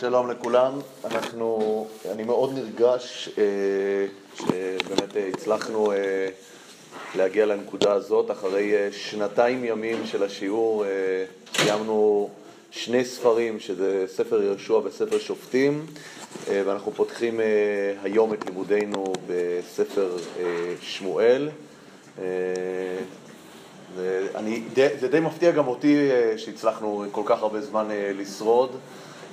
שלום לכולם, אנחנו, אני מאוד נרגש אה, שבאמת אה, הצלחנו אה, להגיע לנקודה הזאת. אחרי אה, שנתיים ימים של השיעור אה, סיימנו שני ספרים, שזה ספר יהושע וספר שופטים, אה, ואנחנו פותחים אה, היום את לימודינו בספר אה, שמואל. אה, ואני, זה די מפתיע גם אותי אה, שהצלחנו כל כך הרבה זמן אה, לשרוד.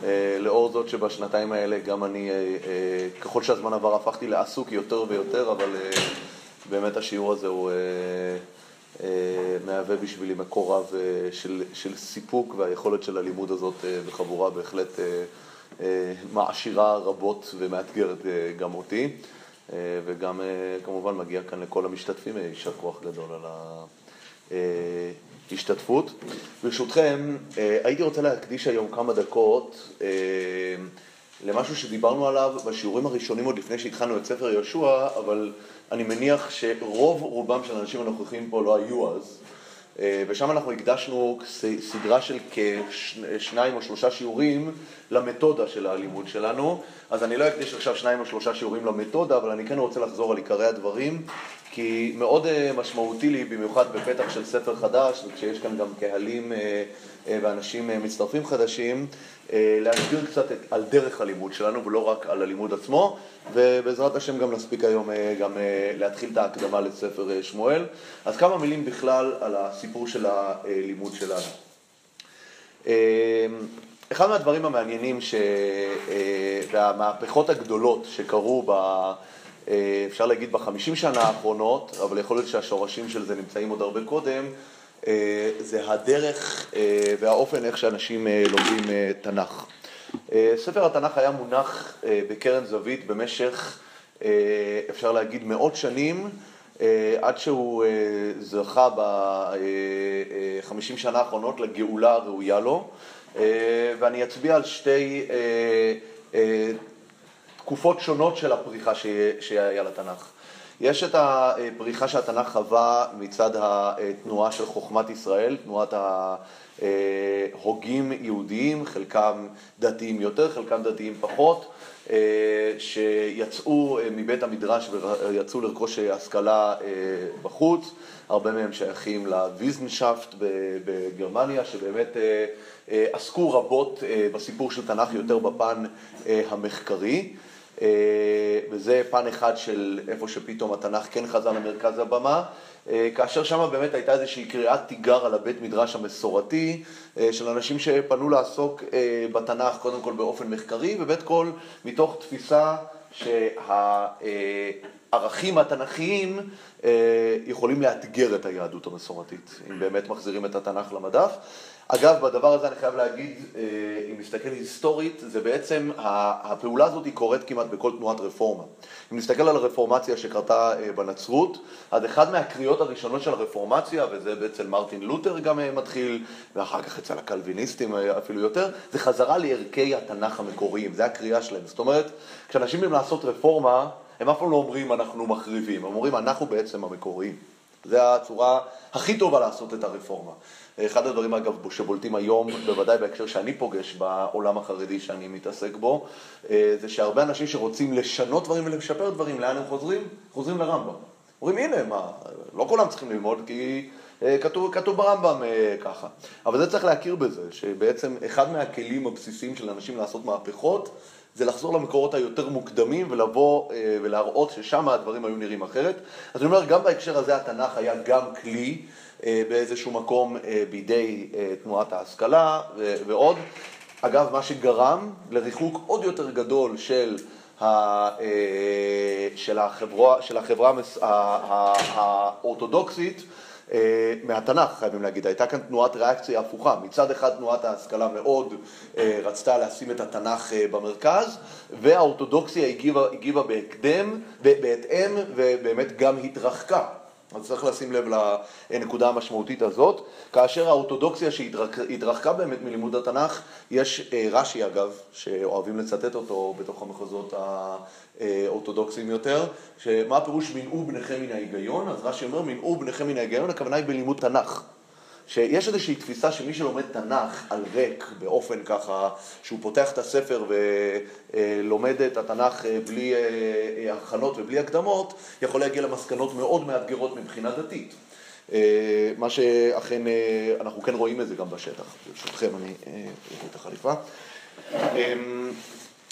אה, לאור זאת שבשנתיים האלה גם אני, ככל שהזמן עבר, הפכתי לעסוק יותר ויותר, אבל באמת השיעור הזה הוא מהווה בשבילי מקור רב של, של סיפוק, והיכולת של הלימוד הזאת בחבורה בהחלט מעשירה רבות ומאתגרת גם אותי. וגם כמובן מגיע כאן לכל המשתתפים יישר כוח גדול על ה... השתתפות. ברשותכם, אה, הייתי רוצה להקדיש היום כמה דקות אה, למשהו שדיברנו עליו בשיעורים הראשונים עוד לפני שהתחלנו את ספר יהושע, אבל אני מניח שרוב רובם של האנשים הנוכחים פה לא היו אז. ושם אנחנו הקדשנו סדרה של כשניים או שלושה שיעורים למתודה של הלימוד שלנו. אז אני לא אקדיש עכשיו שניים או שלושה שיעורים למתודה, אבל אני כן רוצה לחזור על עיקרי הדברים, כי מאוד אה, משמעותי לי, במיוחד בפתח של ספר חדש, וכשיש כאן גם קהלים אה, אה, ואנשים מצטרפים חדשים, להסביר קצת על דרך הלימוד שלנו ולא רק על הלימוד עצמו, ובעזרת השם גם נספיק היום גם להתחיל את ההקדמה לספר שמואל. אז כמה מילים בכלל על הסיפור של הלימוד שלנו. אחד מהדברים המעניינים ש... והמהפכות הגדולות שקרו ב... אה, אפשר להגיד בחמישים שנה האחרונות, אבל יכול להיות שהשורשים של זה נמצאים עוד הרבה קודם, אה, זה הדרך אה, והאופן איך שאנשים לומדים תנ"ך. ספר התנ"ך היה מונח בקרן זווית במשך, אפשר להגיד, מאות שנים, עד שהוא זכה בחמישים שנה האחרונות לגאולה הראויה לו, ואני אצביע על שתי תקופות שונות של הפריחה שהיה לתנ"ך. יש את הפריחה שהתנ"ך חווה מצד התנועה של חוכמת ישראל, תנועת ההוגים יהודיים, חלקם דתיים יותר, חלקם דתיים פחות, שיצאו מבית המדרש ויצאו לרכוש השכלה בחוץ, הרבה מהם שייכים לוויזנשאפט בגרמניה, שבאמת עסקו רבות בסיפור של תנ"ך יותר בפן המחקרי. אה, וזה פן אחד של איפה שפתאום התנ"ך כן חזר למרכז הבמה, אה, כאשר שם באמת הייתה איזושהי קריאת תיגר על הבית מדרש המסורתי אה, של אנשים שפנו לעסוק בתנ"ך קודם כל באופן מחקרי, ובית כל מתוך תפיסה שהערכים התנ"כיים יכולים לאתגר את היהדות המסורתית, אם באמת מחזירים את התנ"ך למדף. אגב, בדבר הזה אני חייב להגיד, אה, אם נסתכל היסטורית, זה בעצם, הפעולה הזאת היא קורית כמעט בכל תנועת רפורמה. אם נסתכל על הרפורמציה שקרתה אה, בנצרות, אז אחד מהקריאות הראשונות של הרפורמציה, וזה אצל מרטין לותר גם אה, מתחיל, ואחר כך אצל הקלוויניסטים אפילו יותר, זה חזרה לערכי התנ"ך המקוריים, זה הקריאה שלהם. זאת אומרת, כשאנשים באים לעשות רפורמה, הם אף פעם לא אומרים אנחנו מחריבים, הם אומרים אנחנו בעצם המקוריים. זו הצורה הכי טובה לעשות את הרפורמה. אחד הדברים אגב שבולטים היום, בוודאי בהקשר שאני פוגש בעולם החרדי שאני מתעסק בו, אה, זה שהרבה אנשים שרוצים לשנות דברים ולשפר דברים, לאן הם חוזרים? חוזרים לרמב"ם. אומרים הנה, מה, לא כולם צריכים ללמוד כי אה, כתוב, כתוב ברמב"ם אה, ככה. אבל זה צריך להכיר בזה, שבעצם אחד מהכלים הבסיסיים של אנשים לעשות מהפכות זה לחזור למקורות היותר מוקדמים ולבוא ולהראות ששם הדברים היו נראים אחרת. אז אני אומר, גם בהקשר הזה התנ"ך היה גם כלי אה, באיזשהו מקום אה, בידי אה, תנועת ההשכלה ועוד. אגב, מה שגרם לריחוק עוד יותר גדול של, ה, של החברה, של החברה האורתודוקסית מהתנ"ך, חייבים להגיד. הייתה כאן תנועת ריאקציה הפוכה. מצד אחד תנועת ההשכלה מאוד רצתה לשים את התנ"ך במרכז, והאורתודוקסיה הגיבה, הגיבה בהקדם, בהתאם, ובאמת גם התרחקה. אז צריך לשים לב לנקודה המשמעותית הזאת. כאשר האורתודוקסיה שהתרחקה באמת מלימוד התנ"ך, יש אה, רש"י אגב, שאוהבים לצטט אותו בתוך המחוזות האורתודוקסיים יותר, שמה הפירוש מנעו בניכם מן ההיגיון? אז רש"י אומר מנעו בניכם מן ההיגיון, הכוונה היא בלימוד תנ"ך. שיש איזושהי תפיסה שמי שלומד תנ"ך על ריק, באופן ככה, שהוא פותח את הספר ולומד את התנ"ך בלי הכנות ובלי הקדמות, יכול להגיע למסקנות מאוד מאתגרות מבחינה דתית. מה שאכן, אנחנו כן רואים את זה גם בשטח. ברשותכם, אני אביא את החליפה.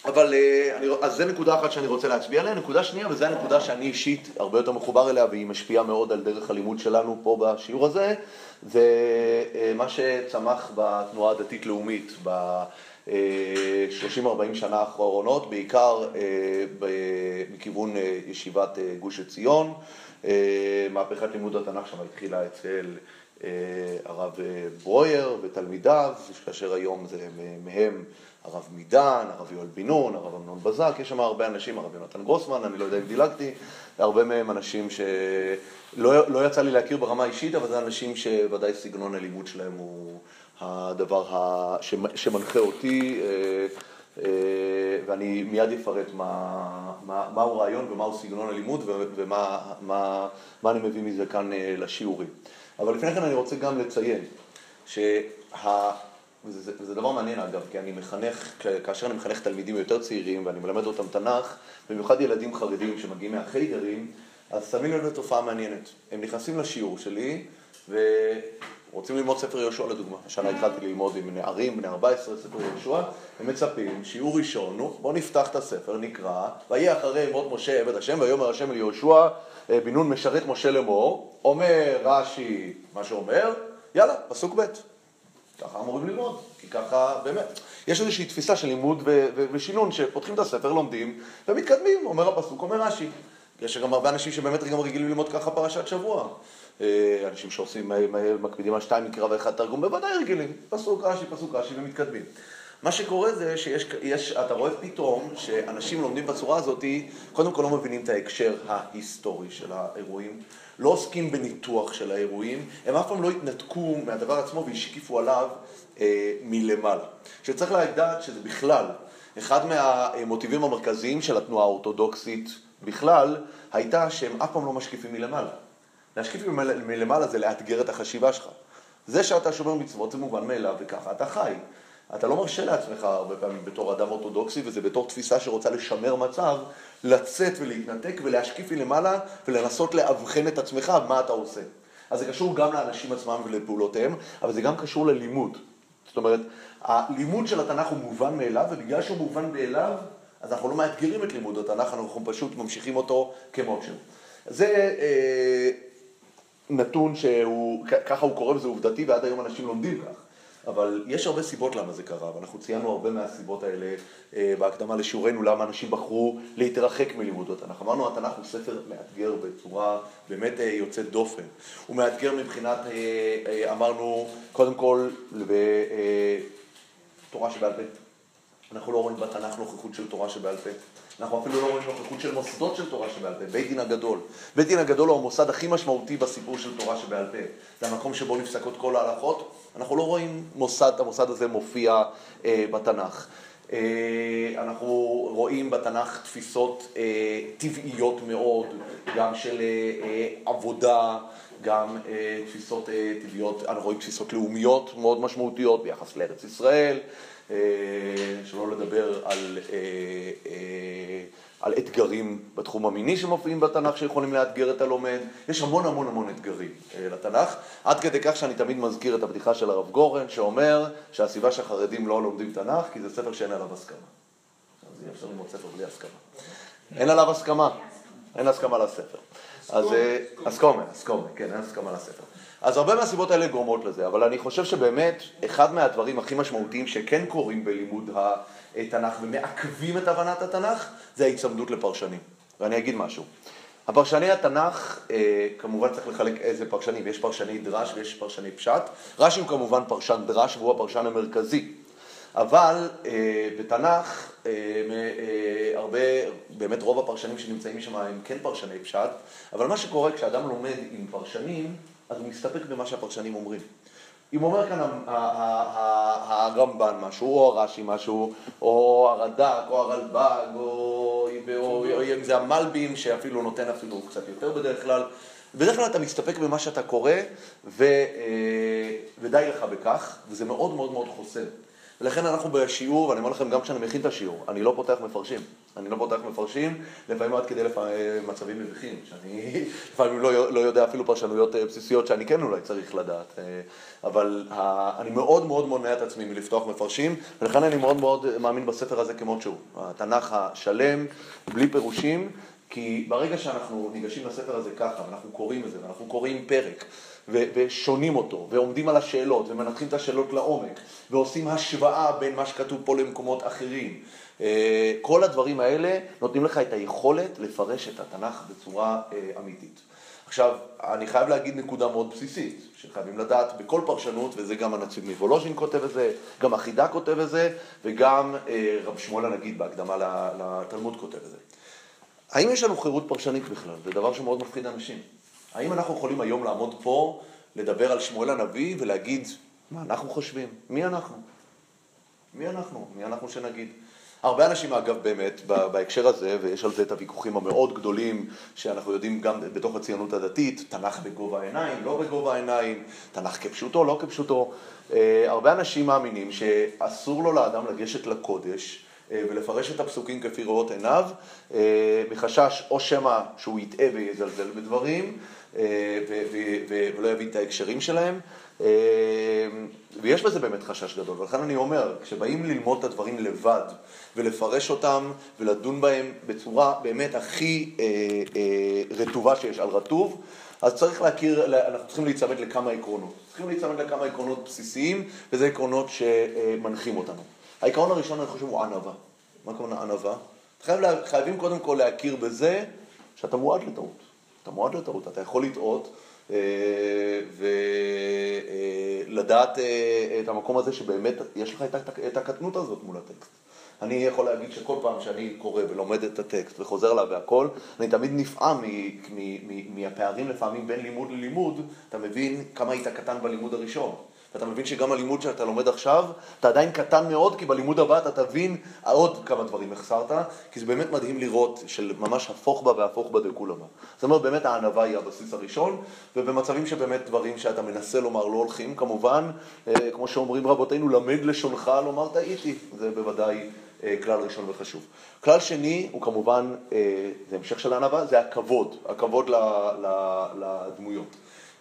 אבל אני, אז זה נקודה אחת שאני רוצה להצביע עליה. נקודה שנייה, וזו הנקודה שאני אישית הרבה יותר מחובר אליה, והיא משפיעה מאוד על דרך הלימוד שלנו פה בשיעור הזה, זה מה שצמח בתנועה הדתית-לאומית ב-30-40 שנה האחרונות, בעיקר מכיוון ישיבת גוש עציון. מהפכת לימוד התנ"ך שם התחילה אצל הרב ברויר ותלמידיו, כאשר היום זה מהם הרב מידן, הרב יואל בן נון, הרב אמנון בזק, יש שם הרבה אנשים, הרב יונתן גרוסמן, אני לא יודע אם דילגתי, הרבה מהם אנשים שלא לא יצא לי להכיר ברמה אישית, אבל זה אנשים שוודאי סגנון הלימוד שלהם הוא הדבר ה... שמנחה אותי, ואני מיד אפרט מה, מה, מהו רעיון ומהו סגנון הלימוד ומה מה, מה אני מביא מזה כאן לשיעורים. אבל לפני כן אני רוצה גם לציין שה... וזה, וזה דבר מעניין אגב, כי אני מחנך, כאשר אני מחנך תלמידים יותר צעירים ואני מלמד אותם תנ"ך, במיוחד ילדים חרדים שמגיעים מהחיידרים, אז שמים לב לתופעה מעניינת. הם נכנסים לשיעור שלי ורוצים ללמוד ספר יהושע לדוגמה. השנה התחלתי ללמוד עם נערים, בני 14, ספר יהושע, הם מצפים, שיעור ראשון, נו, בואו נפתח את הספר, נקרא, ויהיה אחרי מות משה עבד השם, ויאמר השם אל יהושע, בן נון משרת משה לאמור, אומר רש"י מה שאומר, יאללה, פסוק ב'. ככה אמורים ללמוד, כי ככה באמת. יש איזושהי תפיסה של לימוד ושינון, שפותחים את הספר, לומדים ומתקדמים, אומר הפסוק, אומר רש"י. יש גם הרבה אנשים שבאמת גם רגילים ללמוד ככה פרשת שבוע. אנשים שעושים, מקפידים על שתיים מקרא ואחד תרגום, בוודאי רגילים. פסוק רש"י, פסוק רש"י ומתקדמים. מה שקורה זה שיש, יש, אתה רואה פתאום שאנשים לומדים בצורה הזאת, קודם כל לא מבינים את ההקשר ההיסטורי של האירועים, לא עוסקים בניתוח של האירועים, הם אף פעם לא התנתקו מהדבר עצמו והשקיפו עליו אה, מלמעלה. שצריך לדעת שזה בכלל, אחד מהמוטיבים המרכזיים של התנועה האורתודוקסית בכלל, הייתה שהם אף פעם לא משקיפים מלמעלה. להשקיף מלמעלה זה לאתגר את החשיבה שלך. זה שאתה שומר מצוות זה מובן מאליו וככה אתה חי. אתה לא מרשה לעצמך הרבה פעמים בתור אדם אורתודוקסי, וזה בתור תפיסה שרוצה לשמר מצב, לצאת ולהתנתק ולהשקיף מלמעלה ולנסות לאבחן את עצמך מה אתה עושה. אז זה קשור גם לאנשים עצמם ולפעולותיהם, אבל זה גם קשור ללימוד. זאת אומרת, הלימוד של התנ"ך הוא מובן מאליו, ובגלל שהוא מובן מאליו, אז אנחנו לא מאתגרים את לימוד התנ"ך, אנחנו פשוט ממשיכים אותו כמות שהוא. זה אה, נתון שהוא, ככה הוא קורה וזה עובדתי, ועד היום אנשים לומדים כך. אבל יש הרבה סיבות למה זה קרה, ואנחנו ציינו הרבה מהסיבות האלה אה, בהקדמה לשיעורנו, למה אנשים בחרו להתרחק מלימוד התנ"ך. אמרנו, התנ"ך הוא ספר מאתגר בצורה באמת אה, יוצאת דופן. הוא מאתגר מבחינת, אה, אמרנו, קודם כל, בתורה שבעל פה. אנחנו לא רואים בתנ"ך נוכחות של תורה שבעל פה. אנחנו אפילו לא רואים נוכחות של מוסדות של תורה שבעל פה, בית דין הגדול. בית דין הגדול הוא המוסד הכי משמעותי בסיפור של תורה שבעל פה. זה המקום שבו נפסקות כל ההלכות. אנחנו לא רואים מוסד, המוסד הזה מופיע אה, בתנ"ך. אה, אנחנו רואים בתנ"ך תפיסות אה, טבעיות מאוד, גם של אה, אה, עבודה, גם אה, תפיסות אה, טבעיות, אנחנו רואים תפיסות לאומיות מאוד משמעותיות ביחס לארץ ישראל. אה, שלא לדבר על, אה, אה, על אתגרים בתחום המיני שמופיעים בתנ"ך שיכולים לאתגר את הלומד. יש המון המון המון אתגרים לתנ"ך, עד כדי כך שאני תמיד מזכיר את הבדיחה של הרב גורן, שאומר שהסיבה שהחרדים לא לומדים תנ"ך כי זה ספר שאין עליו הסכמה. אז אי אפשר ללמוד ספר בלי הסכמה. אין עליו הסכמה, אין הסכמה לספר. אז אסקומה, אסקומה, כן, אין הסכמה לספר. אז הרבה מהסיבות האלה גורמות לזה, אבל אני חושב שבאמת אחד מהדברים הכי משמעותיים שכן קורים בלימוד התנ"ך ומעכבים את הבנת התנ"ך, זה ההיצמדות לפרשנים. ואני אגיד משהו. הפרשני התנ"ך, אה, כמובן צריך לחלק איזה פרשנים, יש פרשני דרש ויש פרשני פשט. רש"י הוא כמובן פרשן דרש והוא הפרשן המרכזי. אבל אה, בתנ"ך, אה, אה, הרבה, באמת רוב הפרשנים שנמצאים שם הם כן פרשני פשט, אבל מה שקורה כשאדם לומד עם פרשנים, אז הוא מסתפק במה שהפרשנים אומרים. אם אומר כאן הרמב"ן משהו, או הרש"י משהו, או הרד"ק, או הרלב"ג, או אם זה המלבים, שאפילו נותן אפילו קצת יותר בדרך כלל, בדרך כלל אתה מסתפק במה שאתה קורא, ו, אה, ודי לך בכך, וזה מאוד מאוד מאוד חוסר. ולכן אנחנו בשיעור, ואני אומר לכם גם כשאני מכין את השיעור, אני לא פותח מפרשים. אני לא פותח מפרשים, לפעמים עד כדי לפ... מצבים מביכים, שאני לפעמים לא, לא יודע אפילו פרשנויות אה, בסיסיות שאני כן אולי צריך לדעת. אה, אבל אני מאוד מאוד מונע את עצמי מלפתוח מפרשים, ולכן אני מאוד מאוד מאמין בספר הזה כמות שהוא. התנ"ך השלם, בלי פירושים, כי ברגע שאנחנו ניגשים לספר הזה ככה, ואנחנו קוראים את זה, ואנחנו קוראים פרק, ו- ושונים אותו, ועומדים על השאלות, ומנתחים את השאלות לעומק, ועושים השוואה בין מה שכתוב פה למקומות אחרים. אה, כל הדברים האלה נותנים לך את היכולת לפרש את התנ"ך בצורה אה, אמיתית. עכשיו, אני חייב להגיד נקודה מאוד בסיסית, שחייבים לדעת בכל פרשנות, וזה גם הנציב מוולוז'ין כותב את זה, גם החידה כותב את זה, וגם אה, רב שמואל הנגיד בהקדמה לתלמוד כותב את זה. האם יש לנו חירות פרשנית בכלל? זה דבר שמאוד מפחיד אנשים. האם אנחנו יכולים היום לעמוד פה, לדבר על שמואל הנביא ולהגיד מה אנחנו חושבים? מי אנחנו? מי אנחנו? מי אנחנו שנגיד? הרבה אנשים אגב באמת בהקשר הזה, ויש על זה את הוויכוחים המאוד גדולים שאנחנו יודעים גם בתוך הציונות הדתית, תנ"ך בגובה העיניים, לא בגובה העיניים, תנ"ך כפשוטו, לא כפשוטו. אה, הרבה אנשים מאמינים שאסור לו לאדם לגשת לקודש אה, ולפרש את הפסוקים כפי ראות עיניו, אה, מחשש או שמא שהוא יטעה ויזלזל בדברים ולא יבין את ההקשרים שלהם. ויש בזה באמת חשש גדול, ולכן אני אומר, כשבאים ללמוד את הדברים לבד ולפרש אותם ולדון בהם בצורה באמת הכי אה, אה, רטובה שיש על רטוב, אז צריך להכיר, אנחנו צריכים להיצמד לכמה עקרונות. צריכים להיצמד לכמה עקרונות בסיסיים, וזה עקרונות שמנחים אותנו. העיקרון הראשון, אני חושב, הוא ענווה. מה הכוונה ענווה? חייב, חייבים קודם כל להכיר בזה שאתה מועד לטעות. אתה מועד לטעות, אתה יכול לטעות. אה, ולדעת אה, את המקום הזה שבאמת יש לך את הקטנות הזאת מול הטקסט. אני יכול להגיד שכל פעם שאני קורא ולומד את הטקסט וחוזר אליו והכל, אני תמיד נפעם מהפערים לפעמים בין לימוד ללימוד, אתה מבין כמה היית קטן בלימוד הראשון. ואתה מבין שגם הלימוד שאתה לומד עכשיו, אתה עדיין קטן מאוד, כי בלימוד הבא אתה תבין עוד כמה דברים החסרת, כי זה באמת מדהים לראות של ממש הפוך בה והפוך בה דכולה בה. זאת אומרת, באמת הענווה היא הבסיס הראשון, ובמצבים שבאמת דברים שאתה מנסה לומר לא הולכים, כמובן, אה, כמו שאומרים רבותינו, למד לשונך לומר טעיתי, זה בוודאי אה, כלל ראשון וחשוב. כלל שני הוא כמובן, אה, זה המשך של הענווה, זה הכבוד, הכבוד לדמויות.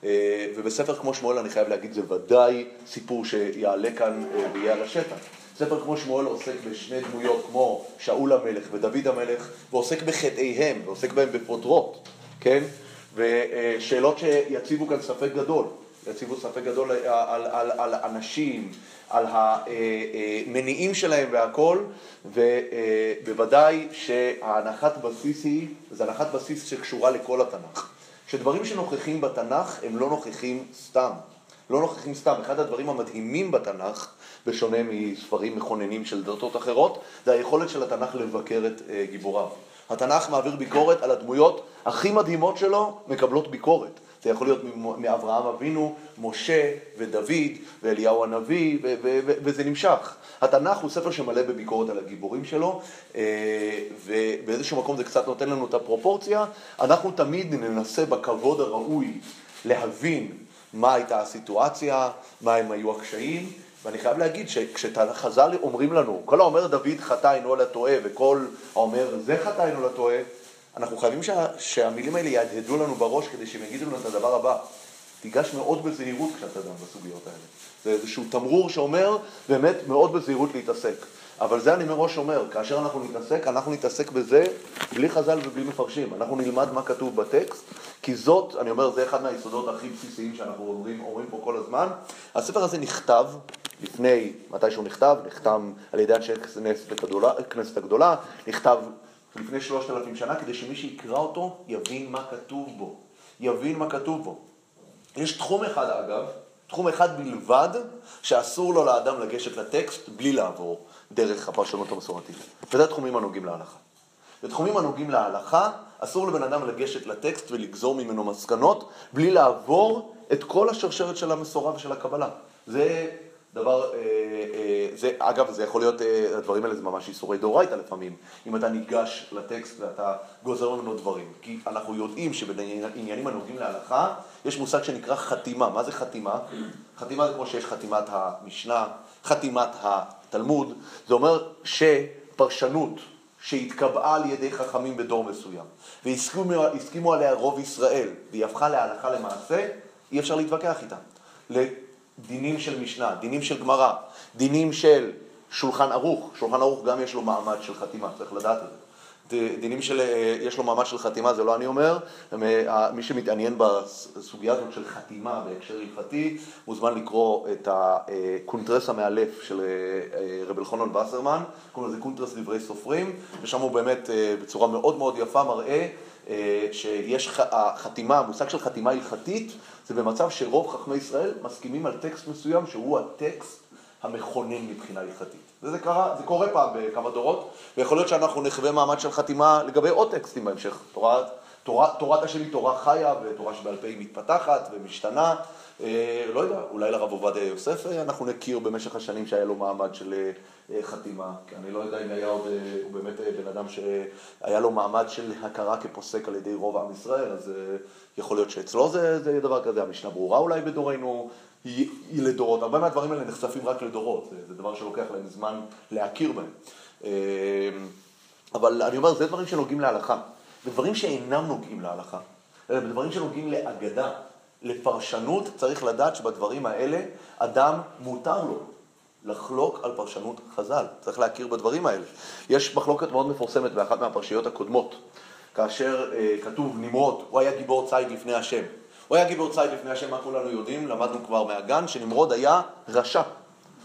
אה, ובספר כמו שמואל אני חייב להגיד, זה ודאי סיפור שיעלה כאן אה, ויהיה על השטח. ספר כמו שמואל עוסק בשני דמויות כמו שאול המלך ודוד המלך, ועוסק בחטאיהם, ועוסק בהם בפרוטרוט, כן? ושאלות שיציבו כאן ספק גדול, יציבו ספק גדול על, על, על, על אנשים, על המניעים שלהם והכל, ובוודאי שההנחת בסיס היא, זו הנחת בסיס שקשורה לכל התנ"ך. שדברים שנוכחים בתנ"ך הם לא נוכחים סתם. לא נוכחים סתם. אחד הדברים המדהימים בתנ"ך, בשונה מספרים מכוננים של דתות אחרות, זה היכולת של התנ"ך לבקר את uh, גיבוריו. התנ"ך מעביר ביקורת על הדמויות הכי מדהימות שלו, מקבלות ביקורת. זה יכול להיות מאברהם אבינו, משה ודוד ואליהו הנביא, וזה נמשך. התנ"ך הוא ספר שמלא בביקורת על הגיבורים שלו, אה, ובאיזשהו מקום זה קצת נותן לנו את הפרופורציה. אנחנו תמיד ננסה בכבוד הראוי להבין מה הייתה הסיטואציה, מה הם היו הקשיים, ואני חייב להגיד שכשחז"ל אומרים לנו, כל האומר דוד חטא אינו לטועה, וכל האומר זה חטא אינו לטועה, אנחנו חייבים שה, שהמילים האלה יהדהדו לנו בראש כדי שהם יגידו לנו את הדבר הבא. תיגש מאוד בזהירות כשאתה דן בסוגיות האלה. זה איזשהו תמרור שאומר באמת מאוד בזהירות להתעסק. אבל זה אני מראש אומר, כאשר אנחנו נתעסק, אנחנו נתעסק בזה בלי חז"ל ובלי מפרשים. אנחנו נלמד מה כתוב בטקסט, כי זאת, אני אומר, זה אחד מהיסודות הכי בסיסיים שאנחנו אומרים, אומרים פה כל הזמן. הספר הזה נכתב לפני, מתי שהוא נכתב, נחתם על ידי אנשי הכנסת הגדולה, נכתב לפני שלושת אלפים שנה, כדי שמי שיקרא אותו יבין מה כתוב בו. יבין מה כתוב בו. יש תחום אחד אגב, תחום אחד בלבד, שאסור לו לאדם לגשת לטקסט בלי לעבור דרך הפרשנות המסורתית. וזה התחומים הנוגעים להלכה. בתחומים הנוגעים להלכה, אסור לבן אדם לגשת לטקסט ולגזור ממנו מסקנות, בלי לעבור את כל השרשרת של המסורה ושל הקבלה. זה דבר, אה, אה, זה, אגב, זה יכול להיות, אה, הדברים האלה זה ממש איסורי דאורייתא לפעמים, אם אתה ניגש לטקסט ואתה גוזר ממנו דברים. כי אנחנו יודעים שבעניינים הנוגעים להלכה, יש מושג שנקרא חתימה. מה זה חתימה? חתימה זה כמו שיש חתימת המשנה, חתימת התלמוד, זה אומר שפרשנות שהתקבעה על ידי חכמים בדור מסוים, והסכימו עליה רוב ישראל, והיא הפכה להלכה למעשה, אי אפשר להתווכח איתה. דינים של משנה, דינים של גמרא, דינים של שולחן ערוך, שולחן ערוך גם יש לו מעמד של חתימה, צריך לדעת את זה. דינים של, יש לו מעמד של חתימה, זה לא אני אומר, מי שמתעניין בסוגיה הזאת של חתימה בהקשר הלכתי, מוזמן לקרוא את הקונטרס המאלף של אה, רב אלחנן וסרמן, קוראים לזה קונטרס דברי סופרים, ושם הוא באמת אה, בצורה מאוד מאוד יפה מראה אה, שיש חתימה, המושג של חתימה הלכתית, זה במצב שרוב חכמי ישראל מסכימים על טקסט מסוים שהוא הטקסט המכונן מבחינה הלכתית. וזה קרה, זה קורה פעם בכמה דורות, ויכול להיות שאנחנו נחווה מעמד של חתימה לגבי עוד טקסטים בהמשך. תורת, תורת השם היא תורה חיה, ותורה שבעל פה היא מתפתחת ומשתנה. אה, לא יודע, אולי לרב עובדיה יוסף אה, אנחנו נכיר במשך השנים שהיה לו מעמד של אה, חתימה, אני לא יודע אם היה עוד, הוא באמת בן אדם שהיה לו מעמד של הכרה כפוסק על ידי רוב עם ישראל, אז יכול להיות שאצלו זה, זה דבר כזה, המשנה ברורה אולי בדורנו היא, היא לדורות, הרבה מהדברים האלה נחשפים רק לדורות, זה, זה דבר שלוקח להם זמן להכיר בהם. אבל אני אומר, זה דברים שנוגעים להלכה, ודברים שאינם נוגעים להלכה, אלא דברים שנוגעים לאגדה. לפרשנות צריך לדעת שבדברים האלה אדם מותר לו לחלוק על פרשנות חז"ל, צריך להכיר בדברים האלה. יש מחלוקת מאוד מפורסמת באחת מהפרשיות הקודמות, כאשר אה, כתוב נמרוד, הוא היה גיבור ציד לפני השם. הוא היה גיבור ציד לפני השם, מה כולנו יודעים, למדנו כבר מהגן, שנמרוד היה רשע.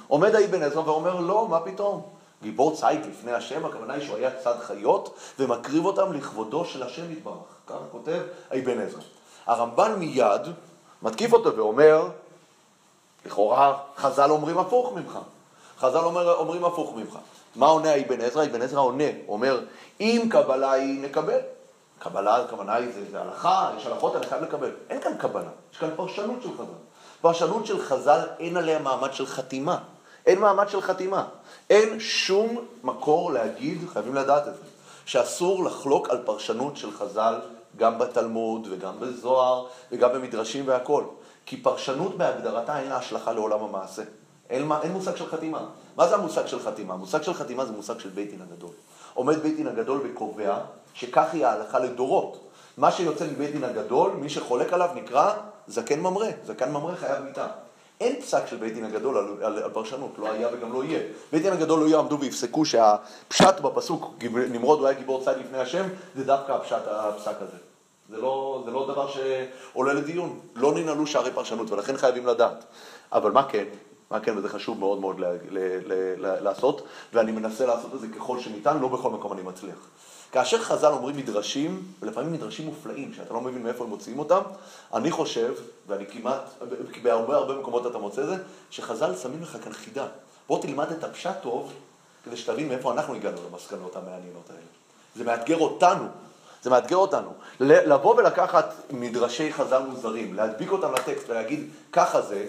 עומד האבן עזרא ואומר לא, מה פתאום? גיבור ציד לפני השם, הכוונה היא שהוא היה צד חיות ומקריב אותם לכבודו של השם יתברך. ככה כותב האבן עזרא. הרמב"ן מיד מתקיף אותו ואומר, לכאורה חז"ל אומרים הפוך ממך. חז"ל אומר, אומרים הפוך ממך. מה עונה האבן עזרא? אבן עזרא עונה, אומר, אם קבלה היא נקבל. קבלה, הכוונה היא, זה, זה הלכה, יש הלכות, אני חייב לקבל. אין כאן קבלה, יש כאן פרשנות של חז"ל. פרשנות של חז"ל, אין עליה מעמד של חתימה. אין מעמד של חתימה. אין שום מקור להגיד, חייבים לדעת את זה, שאסור לחלוק על פרשנות של חז"ל גם בתלמוד וגם בזוהר וגם במדרשים והכול. כי פרשנות בהגדרתה אין לה השלכה לעולם המעשה. אין, אין מושג של חתימה. מה זה המושג של חתימה? המושג של חתימה זה מושג של בית דין הגדול. עומד בית דין הגדול וקובע שכך היא ההלכה לדורות. מה שיוצא מבית דין הגדול, מי שחולק עליו נקרא זקן ממרא. זקן ממרא חייב מיתה. אין פסק של בית דין הגדול על, על, על פרשנות, לא היה וגם לא יהיה. בית דין הגדול לא יעמדו ויפסקו שהפשט בפסוק, נמרוד הוא היה גיבור צד לפני השם, זה דווקא הפשט, הפסק הזה. זה לא, זה לא דבר שעולה לדיון. לא ננעלו שערי פרשנות, ולכן חייבים לדעת. אבל מה כן? מה כן, וזה חשוב מאוד מאוד ל- ל- ל- לעשות, ואני מנסה לעשות את זה ככל שניתן, לא בכל מקום אני מצליח. כאשר חז"ל אומרים מדרשים, ולפעמים מדרשים מופלאים, שאתה לא מבין מאיפה הם מוציאים אותם, אני חושב, ואני כמעט, בהרבה הרבה מקומות אתה מוצא זה, שחז"ל שמים לך כאן חידה. בוא תלמד את הפשט טוב, כדי שתבין מאיפה אנחנו הגענו למסקנות המעניינות האלה. זה מאתגר אותנו זה מאתגר אותנו. לבוא ולקחת מדרשי חז"ל מוזרים, להדביק אותם לטקסט ולהגיד ככה זה,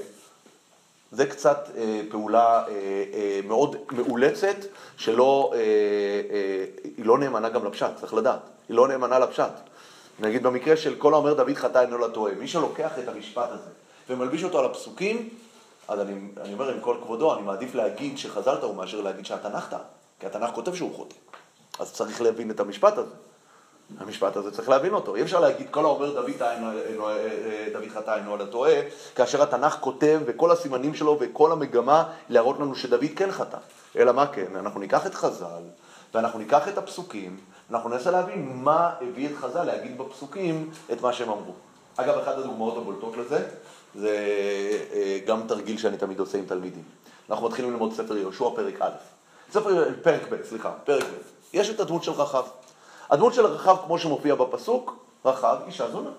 זה קצת אה, פעולה אה, אה, מאוד מאולצת, שלא, אה, אה, היא לא נאמנה גם לפשט, צריך לדעת, היא לא נאמנה לפשט. נגיד במקרה של כל האומר דוד חטא אינו לטועה, מי שלוקח את המשפט הזה ומלביש אותו על הפסוקים, אז אני, אני אומר עם כל כבודו, אני מעדיף להגיד שחז"ל טעו מאשר להגיד שהתנ"ך טעה, כי התנ"ך כותב שהוא חוטא. אז צריך להבין את המשפט הזה. המשפט הזה צריך להבין אותו. אי אפשר להגיד כל האומר דוד, חטא אינו על הטועה, כאשר התנ"ך כותב וכל הסימנים שלו וכל המגמה להראות לנו שדוד כן חטא. אלא מה כן? אנחנו ניקח את חז"ל ואנחנו ניקח את הפסוקים, אנחנו ננסה להבין מה הביא את חז"ל להגיד בפסוקים את מה שהם אמרו. אגב, אחת הדוגמאות הבולטות לזה, זה אה, גם תרגיל שאני תמיד עושה עם תלמידים. אנחנו מתחילים ללמוד ספר יהושע, פרק א'. ספר, פרק ב', סליחה, פרק ב'. יש את הדמות של רחב. הדמות של רחב, כמו שמופיע בפסוק, רחב אישה זונה.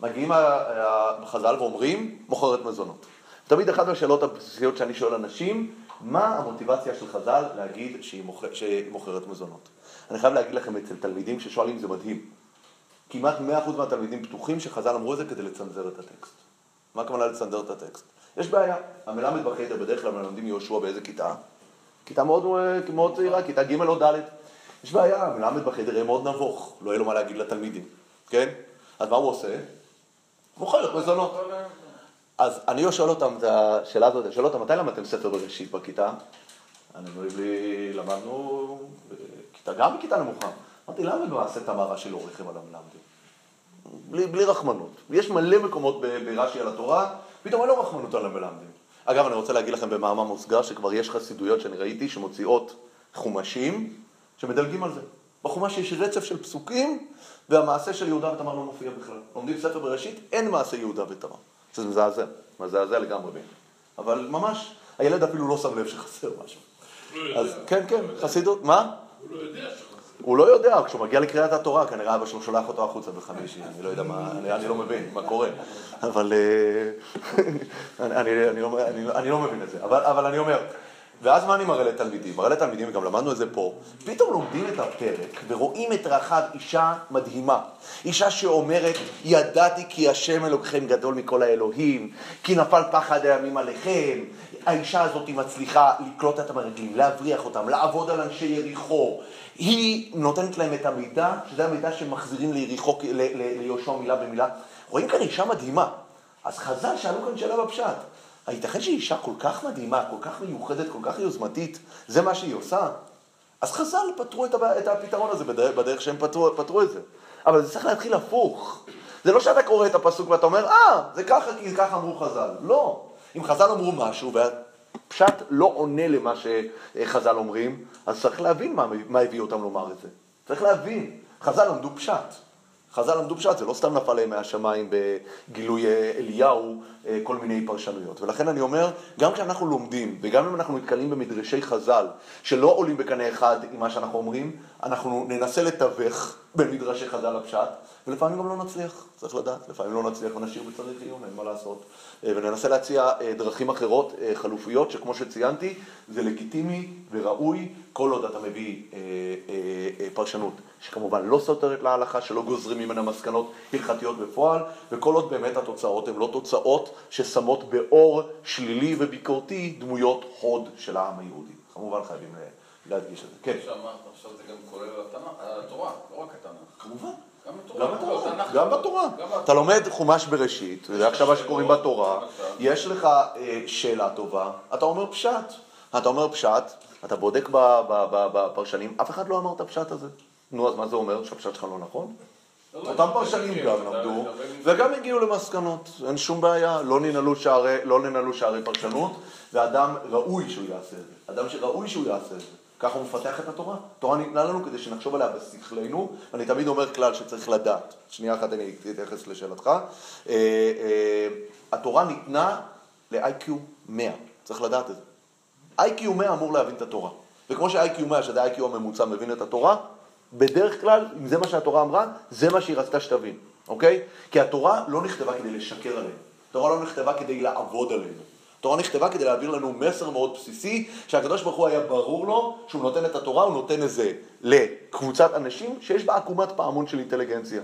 מגיעים החז"ל ואומרים, מוכרת מזונות. תמיד אחת מהשאלות הבסיסיות שאני שואל אנשים, מה המוטיבציה של חז"ל להגיד שהיא, מוכר, שהיא מוכרת מזונות? אני חייב להגיד לכם, אצל תלמידים ששואלים זה מדהים. כמעט 100% מהתלמידים פתוחים שחז"ל אמרו את זה כדי לצנזר את הטקסט. מה הכוונה לצנזר את הטקסט? יש בעיה. המלמד בחדר, בדרך כלל מלמדים יהושע באיזה כיתה? כיתה מאוד, מאוד צעירה, כיתה ג' או ד'. יש בעיה, המלמד בחדר יהיה מאוד נבוך, לא יהיה לו מה להגיד לתלמידים, כן? אז מה הוא עושה? מוכר מזונות. אז אני שואל אותם את השאלה הזאת, אני שואל אותם, מתי למדתם ספר בראשית בכיתה? אני אומרים לי, למדנו בכיתה, גם בכיתה נמוכה. אמרתי, למה במעשה תמרה שלא ריחם על המלמדים? בלי, בלי רחמנות. יש מלא מקומות ברש"י על התורה, פתאום אין לו רחמנות על המלמדים. אגב, אני רוצה להגיד לכם במאמר מוסגר שכבר יש חסידויות שאני ראיתי שמוציאות חומשים שמדלגים על זה. בחומש יש רצף של פסוקים והמעשה של יהודה ותמר לא מופיע בכלל. לומדים ספר בראשית, אין מעשה יהודה ותמר. זה מזעזע, מזעזע לגמרי. אבל ממש, הילד אפילו לא שם לב שחסר משהו. אז כן, כן, חסידות, מה? הוא לא יודע הוא לא יודע, כשהוא מגיע לקריאת התורה, כנראה אבא שלו שולח אותו החוצה בחמישי, אני לא יודע מה, אני, לא מבין מה קורה, אבל אה, אני, אני, אני, לא, אני, לא מבין את זה, אבל אני אומר, ואז מה אני מראה לתלמידים? מראה לתלמידים, וגם למדנו את זה פה, פתאום לומדים את הפרק ורואים את רחב אישה מדהימה. אישה שאומרת, ידעתי כי השם אלוהיכם גדול מכל האלוהים, כי נפל פחד הימים עליכם. האישה הזאת מצליחה לקלוט את המרגלים, להבריח אותם, לעבוד על אנשי יריחו. היא נותנת להם את המידע, שזה המידע שמחזירים ליריחו, ליהושע מילה במילה. רואים כאן אישה מדהימה. אז חז"ל שאלו כאן שאלה בפשט. הייתכן שהיא אישה כל כך מדהימה, כל כך מיוחדת, כל כך יוזמתית, זה מה שהיא עושה? אז חז"ל פתרו את, את הפתרון הזה בדרך, בדרך שהם פתרו, פתרו את זה. אבל זה צריך להתחיל הפוך. זה לא שאתה קורא את הפסוק ואתה אומר, אה, זה ככה כי ככה אמרו חז"ל. לא. אם חז"ל אמרו משהו והפשט לא עונה למה שחז"ל אומרים, אז צריך להבין מה, מה הביא אותם לומר את זה. צריך להבין. חז"ל למדו פשט. חז"ל למדו פשט, זה לא סתם נפל להם מהשמיים בגילוי אה, אליהו אה, כל מיני פרשנויות. ולכן אני אומר, גם כשאנחנו לומדים, וגם אם אנחנו נתקלים במדרשי חז"ל, שלא עולים בקנה אחד עם מה שאנחנו אומרים, אנחנו ננסה לתווך בין מדרשי חז"ל לפשט, ולפעמים גם לא נצליח, צריך לדעת, לפעמים לא נצליח ונשאיר בצריך עיון, אין מה לעשות. אה, וננסה להציע דרכים אחרות, חלופיות, שכמו שציינתי, זה לגיטימי וראוי, כל עוד אתה מביא פרשנות שכמובן לא סותרת להלכה, שלא גוזרים ממנה מסקנות הלכתיות בפועל, וכל עוד באמת התוצאות הן לא תוצאות ששמות באור שלילי וביקורתי דמויות הוד של העם היהודי. כמובן חייבים להדגיש את זה. כן. שאמרת עכשיו זה גם כולל התורה, לא רק התנ"ך. כמובן. גם בתורה. גם בתורה. אתה לומד חומש בראשית, זה עכשיו מה שקוראים בתורה, יש לך אה, שאלה טובה, אתה אומר פשט. אתה אומר פשט, אתה בודק בפרשנים, אף אחד לא אמר את הפשט הזה. נו, אז מה זה אומר? שהפשט שלך לא נכון? לא, לא, אותם פרשנים גם למדו, וגם הגיעו למסקנות, אין שום בעיה, לא ננעלו שערי, לא ננעלו שערי פרשנות, ואדם ראוי שהוא יעשה את זה, אדם שראוי שהוא יעשה את זה, ככה הוא מפתח את התורה. התורה ניתנה לנו כדי שנחשוב עליה בשכלנו, ואני תמיד אומר כלל שצריך לדעת. שנייה אחת אני אתייחס לשאלתך. אה, אה, התורה ניתנה ל-IQ 100, צריך לדעת את זה. IQ 100 אמור להבין את התורה. וכמו ש-IQ 100, שזה ה-IQ הממוצע, מבין את התורה, בדרך כלל, אם זה מה שהתורה אמרה, זה מה שהיא רצתה שתבין, אוקיי? כי התורה לא נכתבה כדי לשקר עלינו. התורה לא נכתבה כדי לעבוד עלינו. התורה נכתבה כדי להעביר לנו מסר מאוד בסיסי, שהקדוש ברוך הוא היה ברור לו שהוא נותן את התורה, הוא נותן את זה לקבוצת אנשים שיש בה עקומת פעמון של אינטליגנציה.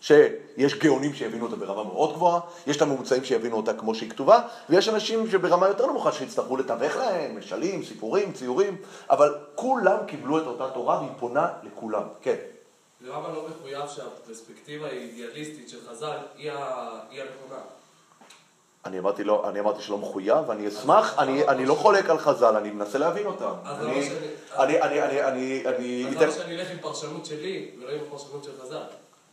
שיש גאונים שיבינו אותה ברמה מאוד גבוהה, יש את הממוצעים שיבינו אותה כמו שהיא כתובה, ויש אנשים שברמה יותר נמוכה שיצטרכו לתווך להם, משלים, סיפורים, ציורים, אבל כולם קיבלו את אותה תורה והיא פונה לכולם. כן. למה לא מחויב שהפרספקטיבה האידיאליסטית של חז"ל היא הנכונה? אני אמרתי, לא, אני אמרתי שלא מחויב, ואני אשמח, אני, אני לא חולק על חז"ל, אני מנסה להבין אותם. אז אני, שאני... אני, אני, אני, אני, אני... אז למה שאני אלך עם פרשנות שלי ולא עם הפרשנות של חז"ל?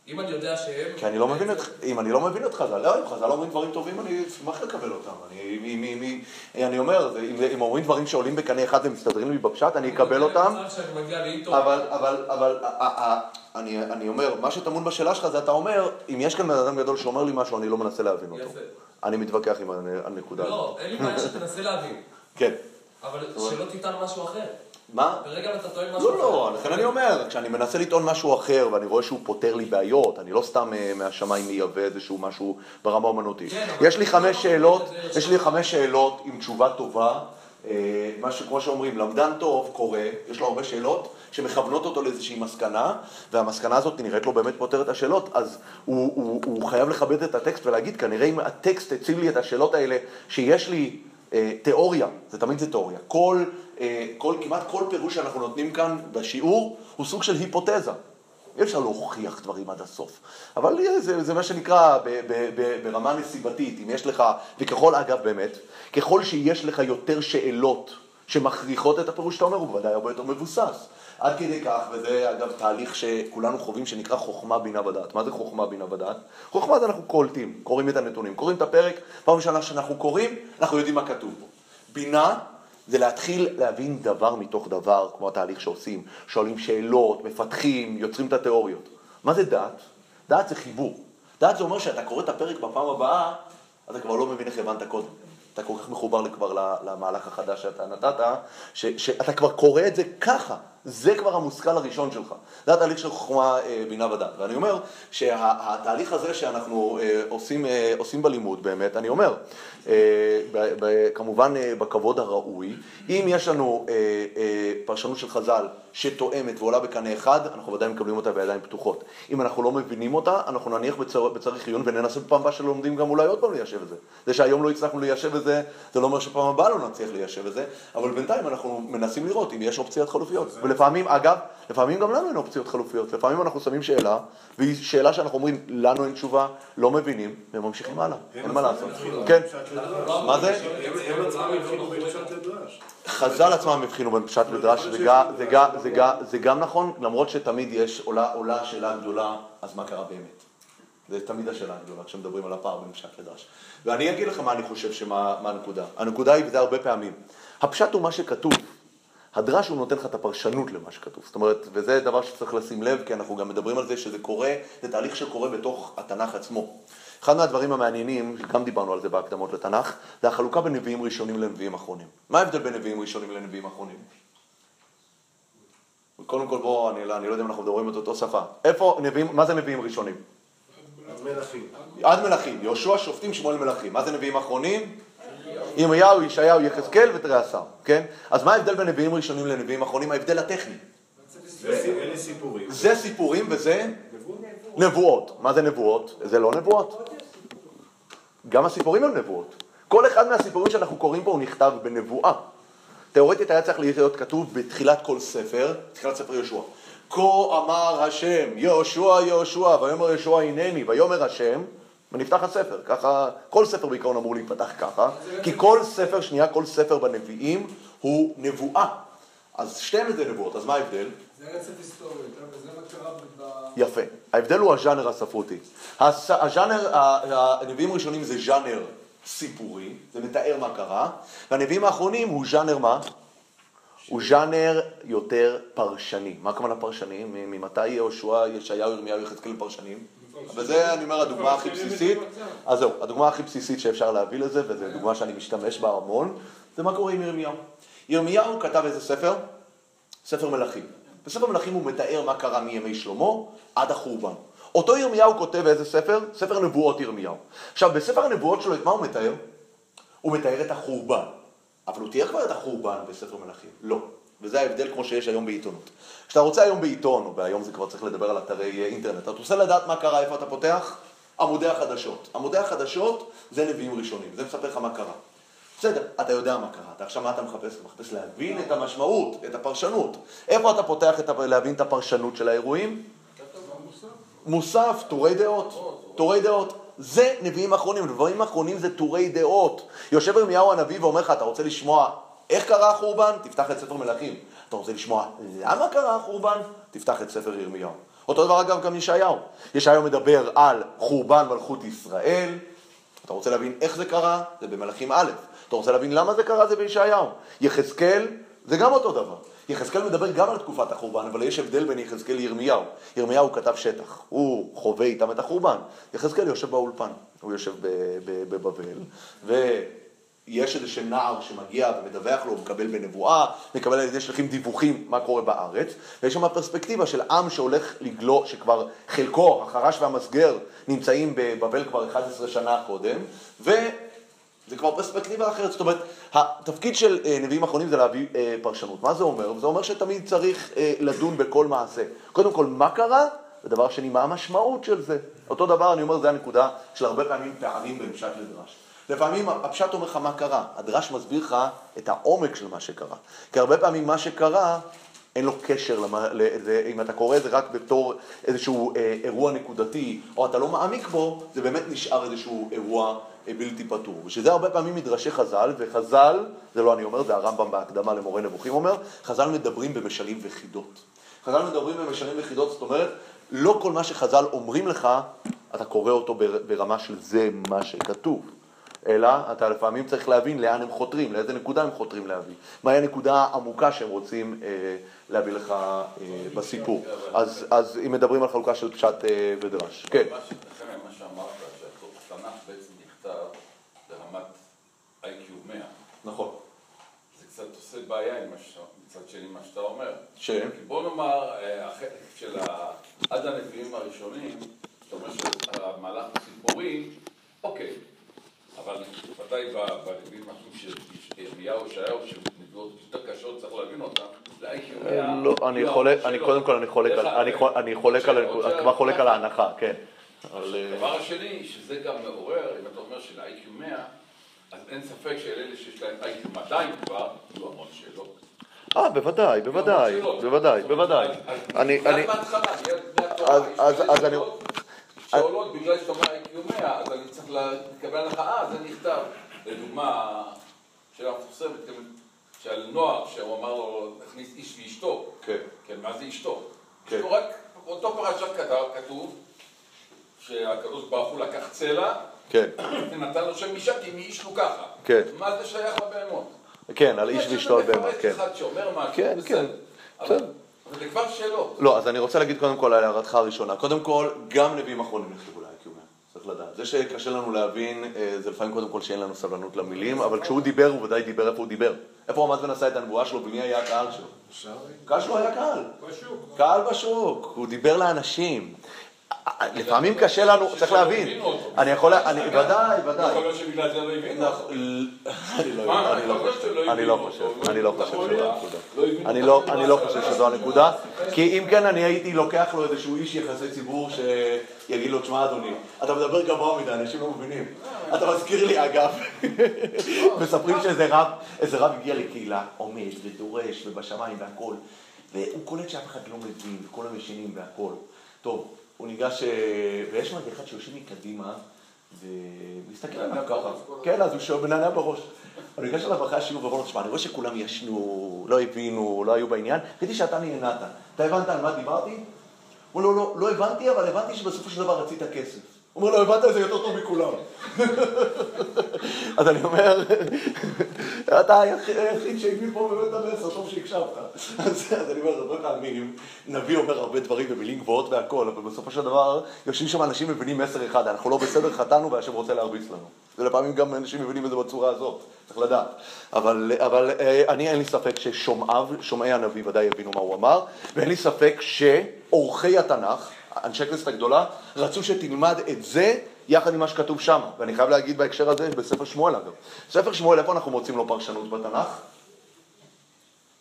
אם אני יודע שהם... כי אני לא מבין את, אם אני לא מבין את חז"ל, לא, אם חז"ל אומרים דברים טובים, אני אשמח לקבל אותם. אני, מי, מי, מי, אני אומר, אם, אם אומרים דברים שעולים בקנה אחד ומסתדרים לי בפשט, אני אקבל אותם. אבל, אבל, אבל, אני, אני אומר, מה שטמון בשאלה שלך זה אתה אומר, אם יש כאן בן אדם גדול שאומר לי משהו, אני לא מנסה להבין אותו. יפה. אני מתווכח עם הנקודה הזאת. לא, אין לי בעיה שתנסה להבין. כן. אבל שלא תטען משהו אחר. מה? ברגע אתה טוען משהו אחר. לא, לא, לכן אני אומר, כשאני מנסה לטעון משהו אחר ואני רואה שהוא פותר לי בעיות, אני לא סתם אה, מהשמיים מייבא איזשהו משהו ברמה אומנותית. כן, יש לי חמש שאלות, יש לי חמש שאלות עם תשובה טובה. אה, משהו כמו שאומרים, למדן טוב קורא, יש לו הרבה שאלות שמכוונות אותו לאיזושהי מסקנה, והמסקנה הזאת נראית לו באמת פותרת את השאלות, אז הוא, הוא, הוא חייב לכבד את הטקסט ולהגיד, כנראה אם הטקסט הציב לי את השאלות האלה, שיש לי תיאוריה, זה תמיד זה תיאוריה, כל, אה, כל, כמעט כל פירוש שאנחנו נותנים כאן בשיעור הוא סוג של היפותזה. אי אפשר להוכיח דברים עד הסוף. אבל זה, זה מה שנקרא ב, ב, ב, ברמה נסיבתית, אם יש לך, וככל אגב באמת, ככל שיש לך יותר שאלות שמכריחות את הפירוש שאתה אומר, הוא בוודאי הרבה יותר מבוסס. עד כדי כך, וזה אגב תהליך שכולנו חווים שנקרא חוכמה בינה בדעת. מה זה חוכמה בינה בדעת? חוכמה זה אנחנו קולטים, קוראים את הנתונים, קוראים את הפרק, פעם ראשונה שאנחנו קוראים, אנחנו יודעים מה כתוב בו. בינה זה להתחיל להבין דבר מתוך דבר, כמו התהליך שעושים, שואלים שאלות, מפתחים, יוצרים את התיאוריות. מה זה דעת? דעת זה חיבור. דעת זה אומר שאתה קורא את הפרק בפעם הבאה, אתה כבר לא מבין איך הבנת קודם. אתה כל כך מחובר כבר למהלך החדש שאתה נתת, ש, שאתה כבר קורא את זה ככה, זה כבר המושכל הראשון שלך. זה התהליך של חוכמה אה, בינה ודעת. ואני אומר שהתהליך הזה שאנחנו אה, עושים, אה, עושים בלימוד באמת, אני אומר, כמובן בכבוד הראוי, אם יש לנו פרשנות של חז"ל שתואמת ועולה בקנה אחד, אנחנו ודאי מקבלים אותה בידיים פתוחות. אם אנחנו לא מבינים אותה, אנחנו נניח בצר, בצריך עיון וננסה בפעם הבאה שלומדים גם אולי עוד פעם ליישב את זה. זה שהיום לא הצלחנו ליישב את זה, זה לא אומר שפעם הבאה לא נצליח ליישב את זה, אבל בינתיים אנחנו מנסים לראות אם יש אופציות חלופיות. ולפעמים, אגב, לפעמים גם לנו אין אופציות חלופיות. לפעמים אנחנו שמים שאלה, והיא שאלה שאנחנו אומרים, לנו אין תשובה, לא מבינים, וממשיכים הלאה. אין מה לעשות. כן. מה זה? חז"ל עצמם הבחינו בין פשט לדרש, זה גם נכון, למרות שתמיד יש, עולה שאלה גדולה, אז מה קרה באמת? זה תמיד השאלה הגדולה כשמדברים על הפער בין פשט לדרש. ואני אגיד לך מה אני חושב שמה הנקודה. הנקודה היא, וזה הרבה פעמים, הפשט הוא מה שכתוב. הדרש הוא נותן לך את הפרשנות למה שכתוב. זאת אומרת, וזה דבר שצריך לשים לב, כי אנחנו גם מדברים על זה שזה קורה, זה תהליך שקורה בתוך התנ"ך עצמו. אחד מהדברים המעניינים, גם דיברנו על זה בהקדמות לתנ"ך, זה החלוקה בין נביאים ראשונים לנביאים אחרונים. מה ההבדל בין נביאים ראשונים לנביאים אחרונים? קודם כל בואו, אני, אני לא יודע אם אנחנו מדברים את אותו שפה. איפה נביאים, מה זה נביאים ראשונים? עד מלכים. עד מלכים. יהושע, שופטים, שמואל מלכים. מה זה נביאים אחרונים? ירמיהו, ישעיהו, יחזקאל ותרי עשר, כן? אז מה ההבדל בין נביאים ראשונים לנביאים אחרונים? ההבדל הטכני. זה סיפורים וזה נבואות. מה זה נבואות? זה לא נבואות. גם הסיפורים הם נבואות. כל אחד מהסיפורים שאנחנו קוראים פה הוא נכתב בנבואה. תאורטית היה צריך להיות כתוב בתחילת כל ספר, תחילת ספר יהושע. כה אמר השם, יהושע יהושע, ויאמר יהושע הנני, ויאמר השם, ונפתח הספר, ככה, כל ספר בעיקרון אמור להיפתח ככה, כי כל ספר, שנייה, כל ספר בנביאים הוא נבואה. אז שתיהם זה נבואות, אז מה ההבדל? זה רצף היסטורי, וזה מה קרה ב... יפה. ההבדל הוא הז'אנר הספרותי. הז'אנר, הנביאים הראשונים זה ז'אנר סיפורי, זה מתאר מה קרה, והנביאים האחרונים הוא ז'אנר מה? הוא ז'אנר יותר פרשני. מה הכוונה פרשני? ממתי יהושע, ישעיהו, ירמיהו, יחזקאל פרשנים? וזה, אני אומר, הדוגמה הכי בסיסית. אז זהו, הדוגמה הכי בסיסית שאפשר להביא לזה, וזו דוגמה שאני משתמש בה המון, זה מה קורה עם ירמיהו. ירמיהו כתב איזה ספר? ספר מלכים. בספר מלכים הוא מתאר מה קרה מימי שלמה עד החורבן. אותו ירמיהו כותב איזה ספר? ספר נבואות ירמיהו. עכשיו, בספר הנבואות שלו, את מה הוא מתאר? הוא מתאר את החורבן. אבל הוא תיאר כבר את החורבן בספר מלכים. לא. וזה ההבדל כמו שיש היום בעיתונות. כשאתה רוצה היום בעיתון, והיום זה כבר צריך לדבר על אתרי אינטרנט, אתה רוצה לדעת מה קרה, איפה אתה פותח? עמודי החדשות. עמודי החדשות זה נביאים ראשונים, זה מספר לך מה קרה. בסדר, אתה יודע מה קרה, אתה עכשיו מה אתה מחפש? אתה מחפש להבין את המשמעות, את הפרשנות. איפה אתה פותח את, להבין את הפרשנות של האירועים? מוסף, טורי דעות, טורי דעות. זה נביאים אחרונים, נביאים אחרונים זה טורי דעות. יושב ירמיהו הנביא ואומר לך, אתה רוצה לשמוע איך קרה החורבן? תפתח את ספר מלכים. אתה רוצה לשמוע למה קרה החורבן? תפתח את ספר ירמיהו. אותו דבר אגב גם ישעיהו. ישעיהו מדבר על חורבן מלכות ישראל. אתה רוצה להבין איך זה קרה? זה במלכים א'. אתה רוצה להבין למה זה קרה? זה בישעיהו. יחזקאל זה גם אותו דבר. יחזקאל מדבר גם על תקופת החורבן, אבל יש הבדל בין יחזקאל לירמיהו. ירמיהו כתב שטח, הוא חווה איתם את החורבן. יחזקאל יושב באולפן, הוא יושב בבבל, ויש איזה שם נער שמגיע ומדווח לו, מקבל בנבואה, מקבל על ידי שליחים דיווחים מה קורה בארץ, ויש שם פרספקטיבה של עם שהולך לגלו, שכבר חלקו, החרש והמסגר, נמצאים בבבל כבר 11 שנה קודם, ו... זה כבר פרספקטיבה אחרת, זאת אומרת, התפקיד של אה, נביאים אחרונים זה להביא אה, פרשנות. מה זה אומר? זה אומר שתמיד צריך אה, לדון בכל מעשה. קודם כל, מה קרה? ודבר שני, מה המשמעות של זה? אותו דבר, אני אומר, זה הנקודה של הרבה פעמים פערים בין לדרש. לפעמים הפשט אומר לך מה קרה, הדרש מסביר לך את העומק של מה שקרה. כי הרבה פעמים מה שקרה, אין לו קשר, למה, לזה, אם אתה קורא את זה רק בתור איזשהו אה, אירוע נקודתי, או אתה לא מעמיק בו, זה באמת נשאר איזשהו אירוע אה, בלתי פתור. ושזה הרבה פעמים מדרשי חז"ל, וחז"ל, זה לא אני אומר, זה הרמב"ם בהקדמה למורה נבוכים אומר, חז"ל מדברים במשלים וחידות. חז"ל מדברים במשלים וחידות, זאת אומרת, לא כל מה שחז"ל אומרים לך, אתה קורא אותו ברמה של זה מה שכתוב. אלא אתה לפעמים צריך להבין לאן הם חותרים, לאיזה נקודה הם חותרים להביא. מהי הנקודה העמוקה שהם רוצים אה, להביא לך אה, בסיפור. אז, אז אם מדברים על חלוקה של פשט אה, ודרש. כן. מה שאמרת, שהתנ"ך בעצם נכתב ברמת איי-קיו 100. נכון. זה קצת עושה בעיה עם מצד שני מה שאתה אומר. ש? בוא נאמר, אה, החלק של עד הנביאים הראשונים, זאת אומרת שהמהלך הסיפורי, אוקיי. אבל ודאי בנביאים של ירמיהו, ישעיהו, שנביאות יותר קשות, צריך להבין אותן, לא, אני אני קודם כל, אני חולק על, אני אני כבר חולק על ההנחה, כן. הדבר השני, שזה גם מעורר, אם אתה אומר של-IQ 100, אז אין ספק שאלה שיש להם IQ 200 כבר, יהיו המון שאלות. אה, בוודאי, בוודאי, בוודאי, בוודאי. אני... אז אני... שעולות בגלל שאתה אומר IQ 100, אז אני צריך לקבל הנחה, אה, זה נכתב. לדוגמה, שאלה מפורסמת, שעל נוער, שהוא אמר לו, תכניס איש ואשתו. כן. כן, מה זה אשתו? כן. רק, אותו פרשת כתוב, שהקדוש ברוך הוא לקח צלע, כן. ונתן לו שם אישה, כי מאיש לו ככה. כן. מה זה שייך לבהמות? כן, על איש ואשתו על בהמות, כן. יש אחד שאומר משהו, כן, כן. בסדר. אבל זה כבר שאלות. לא, אז אני רוצה להגיד קודם כל על הערתך הראשונה. קודם כל, גם נביאים אחרונים נכתבו לדעת. זה שקשה לנו להבין, אה, זה לפעמים קודם כל שאין לנו סבלנות למילים, אבל כשהוא דיבר, הוא ודאי דיבר איפה הוא דיבר. איפה הוא עמד ונשא את הנבואה שלו, ומי היה הקהל שלו? הקהל שלו היה קהל. קהל בשוק, הוא דיבר לאנשים. לפעמים קשה לנו, צריך להבין. אני יכול, אני, ודאי, ודאי. יכול להיות שבגלל זה לא הבינו אותו. אני לא חושב, אני לא חושב שזו הנקודה. אני לא חושב שזו הנקודה, כי אם כן אני הייתי לוקח לו איזשהו איש יחסי ציבור שיגיד לו, תשמע אדוני, אתה מדבר גבוה מדי, אנשים לא מבינים. אתה מזכיר לי, אגב, מספרים שאיזה רב הגיע לקהילה, עומד ודורש ובשמיים והכל, והוא קולט שאף אחד לא מבין, וכל המשנים והכל. טוב. הוא ניגש, אה, ויש מרגע אחד שיושב מקדימה, ומסתכל עליו ככה. כן, אז הוא שואל בנענע בראש. הוא ניגש אליו אחרי השיעור ואומר לו, תשמע, אני רואה שכולם ישנו, לא הבינו, לא היו בעניין, ראיתי שאתה נהנית. אתה הבנת על מה דיברתי? הוא אומר לו, לא, לא הבנתי, אבל הבנתי שבסופו של דבר רצית כסף. אומר לו, הבנת את זה יותר טוב מכולם. אז אני אומר, אתה היחיד שהבין פה באמת המסר, טוב שהקשבת. אז אני אומר, הרבה פעמים, נביא אומר הרבה דברים במילים גבוהות והכל, אבל בסופו של דבר, יושבים שם אנשים מבינים מסר אחד, אנחנו לא בסדר, חטאנו והשם רוצה להרביץ לנו. ולפעמים גם אנשים מבינים את זה בצורה הזאת, צריך לדעת. אבל, אבל אה, אני, אין לי ספק ששומעיו, שומעי הנביא ודאי יבינו מה הוא אמר, ואין לי ספק שאורחי התנ"ך, אנשי כנסת הגדולה, רצו שתלמד את זה יחד עם מה שכתוב שם. ואני חייב להגיד בהקשר הזה, בספר שמואל אגב. ספר שמואל, איפה אנחנו מוצאים לו פרשנות בתנ"ך?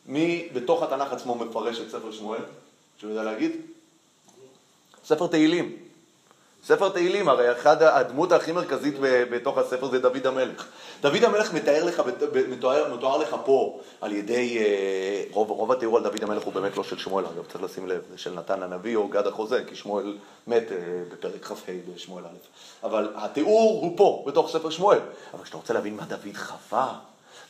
מי בתוך התנ"ך עצמו מפרש את ספר שמואל? שהוא יודע להגיד? ספר תהילים. ספר תהילים, הרי אחד הדמות הכי מרכזית בתוך הספר זה דוד המלך. דוד המלך מתאר לך, מתואר, מתואר לך פה על ידי, אה, רוב, רוב התיאור על דוד המלך הוא באמת לא של שמואל, אגב, צריך לשים לב, זה של נתן הנביא או גד החוזה, כי שמואל מת אה, בפרק כ"ה בשמואל א'. אבל התיאור הוא פה, בתוך ספר שמואל. אבל כשאתה רוצה להבין מה דוד חווה,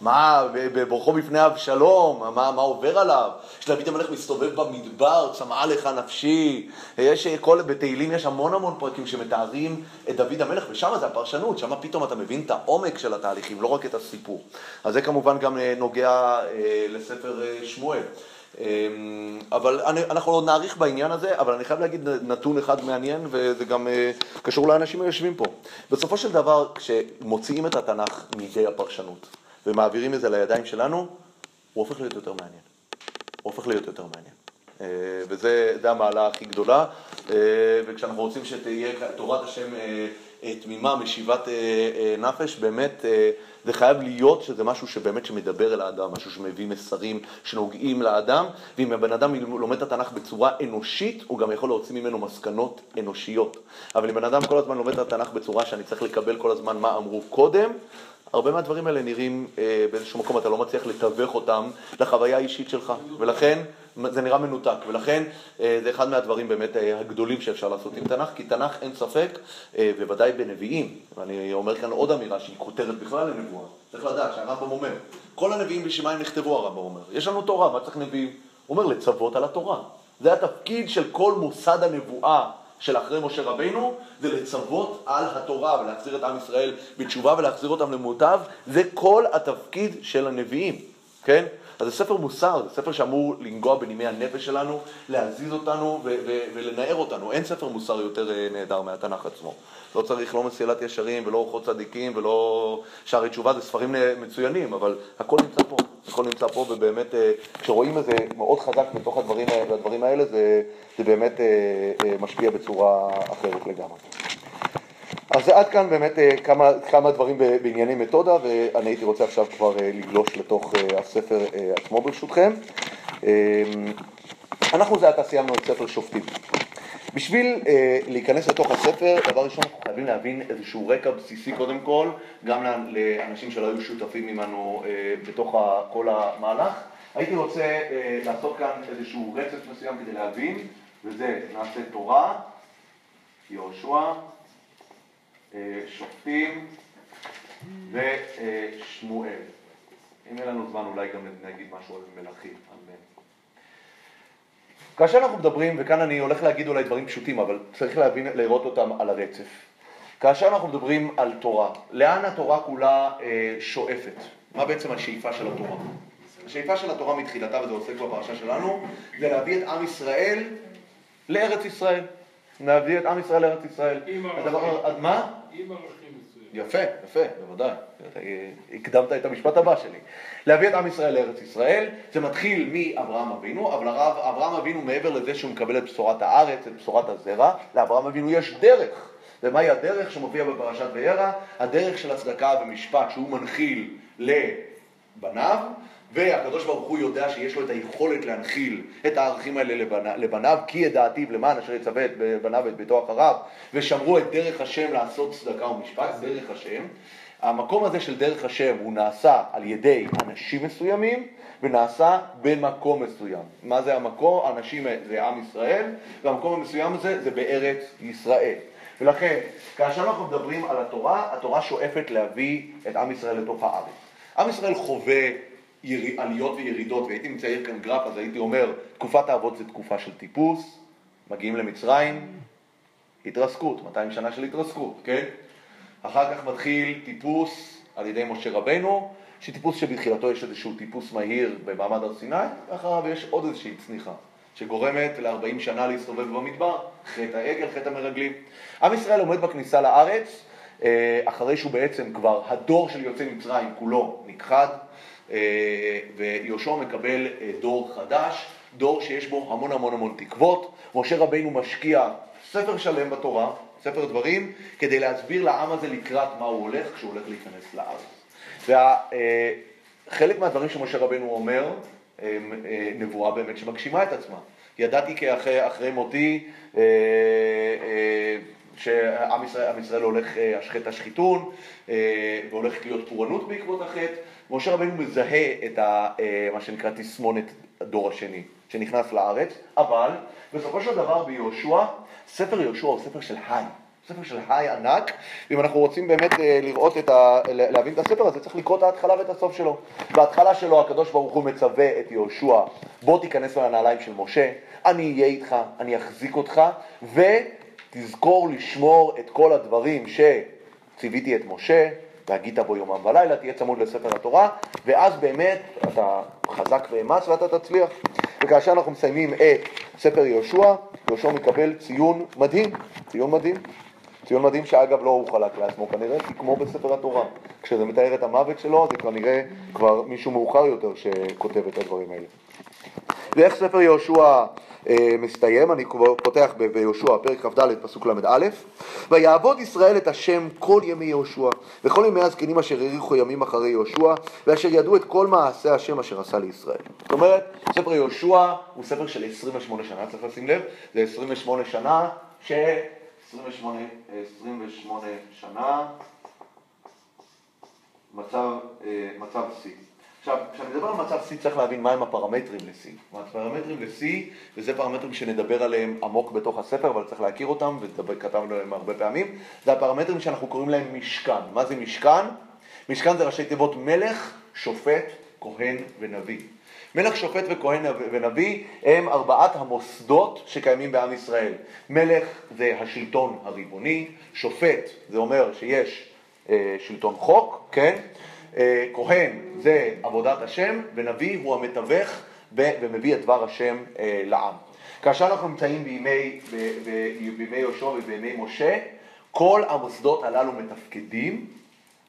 מה, בבורכו בפני אבשלום, מה, מה עובר עליו? שדוד המלך מסתובב במדבר, צמאה לך נפשי. יש כל, בתהילים יש המון המון פרקים שמתארים את דוד המלך, ושם זה הפרשנות, שם פתאום אתה מבין את העומק של התהליכים, לא רק את הסיפור. אז זה כמובן גם אה, נוגע אה, לספר אה, שמואל. אבל אני, אנחנו עוד נאריך בעניין הזה, אבל אני חייב להגיד נתון אחד מעניין, וזה גם קשור לאנשים היושבים פה. בסופו של דבר, כשמוציאים את התנ"ך מידי הפרשנות, ומעבירים את זה לידיים שלנו, הוא הופך להיות יותר מעניין. הוא הופך להיות יותר מעניין. אה, וזה המעלה הכי גדולה, אה, וכשאנחנו רוצים שתהיה תורת השם אה, תמימה, משיבת נפש, באמת זה חייב להיות שזה משהו שבאמת שמדבר אל האדם, משהו שמביא מסרים שנוגעים לאדם, ואם הבן אדם לומד את התנ"ך בצורה אנושית, הוא גם יכול להוציא ממנו מסקנות אנושיות. אבל אם בן אדם כל הזמן לומד את התנ"ך בצורה שאני צריך לקבל כל הזמן מה אמרו קודם, הרבה מהדברים האלה נראים אה, באיזשהו מקום, אתה לא מצליח לתווך אותם לחוויה האישית שלך, ולכן זה נראה מנותק, ולכן אה, זה אחד מהדברים באמת אה, הגדולים שאפשר לעשות עם תנ"ך, כי תנ"ך אין ספק, אה, בוודאי בנביאים, ואני אומר כאן עוד אמירה שהיא כותרת בכלל לנבואה, צריך לדעת שהרמב"ם אומר, כל הנביאים הם נכתבו הרמב"ם אומר, יש לנו תורה, מה צריך נביאים? הוא אומר לצוות על התורה, זה התפקיד של כל מוסד הנבואה של אחרי משה רבינו, זה לצוות על התורה ולהחזיר את עם ישראל בתשובה ולהחזיר אותם למוטב, זה כל התפקיד של הנביאים, כן? אז זה ספר מוסר, זה ספר שאמור לנגוע בנימי הנפש שלנו, להזיז אותנו ו- ו- ולנער אותנו. אין ספר מוסר יותר אה, נהדר מהתנ"ך עצמו. לא צריך לא מסילת ישרים ולא אורחות צדיקים ולא שערי תשובה, זה ספרים מצוינים, אבל הכל נמצא פה, הכל נמצא פה, ובאמת אה, כשרואים את זה מאוד חזק בתוך הדברים, הדברים האלה, זה, זה באמת אה, משפיע בצורה אחרת לגמרי. אז עד כאן באמת כמה, כמה דברים בענייני מתודה, ואני הייתי רוצה עכשיו כבר לגלוש לתוך הספר עצמו ברשותכם. אנחנו זה עתה סיימנו את ספר שופטים. בשביל אה, להיכנס לתוך הספר, דבר ראשון אנחנו חייבים להבין איזשהו רקע בסיסי קודם כל, גם לאנשים שלא היו שותפים עמנו אה, בתוך כל המהלך. הייתי רוצה אה, לעשות כאן איזשהו רצף מסוים כדי להבין, וזה נעשה תורה, יהושע, אה, שופטים ושמואל. אם אין לנו זמן אולי גם נגיד משהו על מלכים, אמן. כאשר אנחנו מדברים, וכאן אני הולך להגיד אולי דברים פשוטים, אבל צריך להבין, לראות אותם על הרצף. כאשר אנחנו מדברים על תורה, לאן התורה כולה אה, שואפת? מה בעצם השאיפה של התורה? השאיפה של התורה מתחילתה, וזה עוסק בפרשה שלנו, זה להביא את עם ישראל לארץ ישראל. להביא את עם ישראל לארץ ישראל. עם ערכים. מה? עם ערכים. יפה, יפה, בוודאי. הקדמת את המשפט הבא שלי. להביא את עם ישראל לארץ ישראל, זה מתחיל מאברהם אבינו, אבל הרב, אברהם אבינו מעבר לזה שהוא מקבל את בשורת הארץ, את בשורת הזרע, לאברהם אבינו יש דרך. ומהי הדרך שמופיע בפרשת וירא? הדרך של הצדקה ומשפט שהוא מנחיל לבניו, והקדוש ברוך הוא יודע שיש לו את היכולת להנחיל את הערכים האלה לבניו, כי ידעתיו למען אשר יצווה את בניו ואת ביתו אחריו, ושמרו את דרך השם לעשות צדקה ומשפט, דרך השם. המקום הזה של דרך השם הוא נעשה על ידי אנשים מסוימים ונעשה במקום מסוים. מה זה המקום? אנשים זה עם ישראל, והמקום המסוים הזה זה בארץ ישראל. ולכן, כאשר אנחנו מדברים על התורה, התורה שואפת להביא את עם ישראל לתוך הארץ. עם ישראל חווה. עליות וירידות, והייתי מצייר כאן גרף, אז הייתי אומר, תקופת האבות זה תקופה של טיפוס, מגיעים למצרים, התרסקות, 200 שנה של התרסקות, כן? אחר כך מתחיל טיפוס על ידי משה רבנו, שטיפוס שבתחילתו יש איזשהו טיפוס מהיר במעמד הר סיני, ואחריו יש עוד איזושהי צניחה, שגורמת ל-40 שנה להסתובב במדבר, חטא העגל, חטא המרגלים. עם ישראל עומד בכניסה לארץ, אה, אחרי שהוא בעצם כבר, הדור של יוצאי מצרים כולו נכחד, ויהושע מקבל אה, דור חדש, דור שיש בו המון המון המון תקוות. משה רבינו משקיע ספר שלם בתורה, ספר דברים, כדי להסביר לעם הזה לקראת מה הוא הולך כשהוא הולך להיכנס לארץ. וחלק אה, מהדברים שמשה רבינו אומר, הם נבואה באמת שמגשימה את עצמה. ידעתי כי אחרי, אחרי מותי שעם ישראל, ישראל הולך השחט השחיתון והולך להיות פורענות בעקבות החטא. משה רבנו מזהה את ה, אה, מה שנקרא תסמונת הדור השני, שנכנס לארץ, אבל בסופו של דבר ביהושע, ספר יהושע הוא ספר של היי, ספר של היי ענק, ואם אנחנו רוצים באמת אה, לראות את ה... להבין את הספר הזה, צריך לקרוא את ההתחלה ואת הסוף שלו. בהתחלה שלו הקדוש ברוך הוא מצווה את יהושע, בוא תיכנס לנעליים של משה, אני אהיה איתך, אני אחזיק אותך, ותזכור לשמור את כל הדברים שציוויתי את משה, והגית בו יומם ולילה, תהיה צמוד לספר התורה, ואז באמת אתה חזק ואמץ ואתה תצליח. וכאשר אנחנו מסיימים את ספר יהושע, יהושע מקבל ציון מדהים, ציון מדהים. ציון מדהים שאגב לא הוא חלק לעצמו כנראה, כי כמו בספר התורה, כשזה מתאר את המוות שלו, זה כנראה כבר מישהו מאוחר יותר שכותב את הדברים האלה. ואיך ספר יהושע מסתיים, אני פותח ביהושע, פרק כ"ד, פסוק ל"א: ויעבוד ישראל את השם כל ימי יהושע, וכל ימי הזקנים אשר האריכו ימים אחרי יהושע, ואשר ידעו את כל מעשה השם אשר עשה לישראל. זאת אומרת, ספר יהושע הוא ספר של 28 שנה, צריך לשים לב, זה 28 שנה ש... 28, 28 שנה מצב, אה, מצב שיא. עכשיו, כשאני מדבר על מצב שיא צריך להבין מהם הפרמטרים לשיא. הפרמטרים לשיא, וזה פרמטרים שנדבר עליהם עמוק בתוך הספר, אבל צריך להכיר אותם, וכתבנו עליהם הרבה פעמים, זה הפרמטרים שאנחנו קוראים להם משכן. מה זה משכן? משכן זה ראשי תיבות מלך, שופט, כהן ונביא. מלך, שופט וכהן ונביא הם ארבעת המוסדות שקיימים בעם ישראל. מלך זה השלטון הריבוני, שופט זה אומר שיש אה, שלטון חוק, כן? אה, כהן זה עבודת השם, ונביא הוא המתווך ומביא את דבר השם אה, לעם. כאשר אנחנו נמצאים בימי, בימי יהושע ובימי משה, כל המוסדות הללו מתפקדים,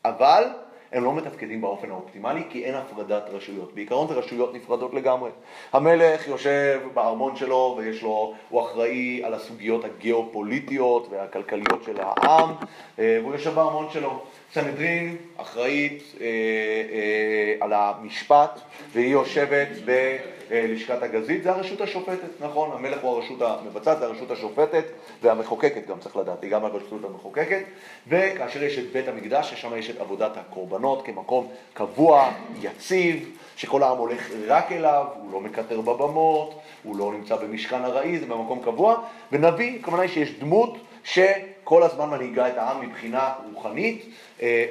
אבל הם לא מתפקדים באופן האופטימלי כי אין הפרדת רשויות. בעיקרון זה רשויות נפרדות לגמרי. המלך יושב בארמון שלו ויש לו, הוא אחראי על הסוגיות הגיאופוליטיות והכלכליות של העם, אה, והוא יושב בארמון שלו. סנהדרין אחראית אה, אה, על המשפט והיא יושבת בלשכת הגזית, זה הרשות השופטת, נכון? המלך הוא הרשות המבצעת, זה הרשות השופטת והמחוקקת גם צריך לדעת, היא גם הרשות המחוקקת, וכאשר יש את בית המקדש, ששם יש את עבודת הקורבנות כמקום קבוע, יציב, שכל העם הולך רק אליו, הוא לא מקטר בבמות, הוא לא נמצא במשכן ארעי, זה במקום קבוע, ונביא, היא שיש דמות שכל הזמן מנהיגה את העם מבחינה רוחנית אה,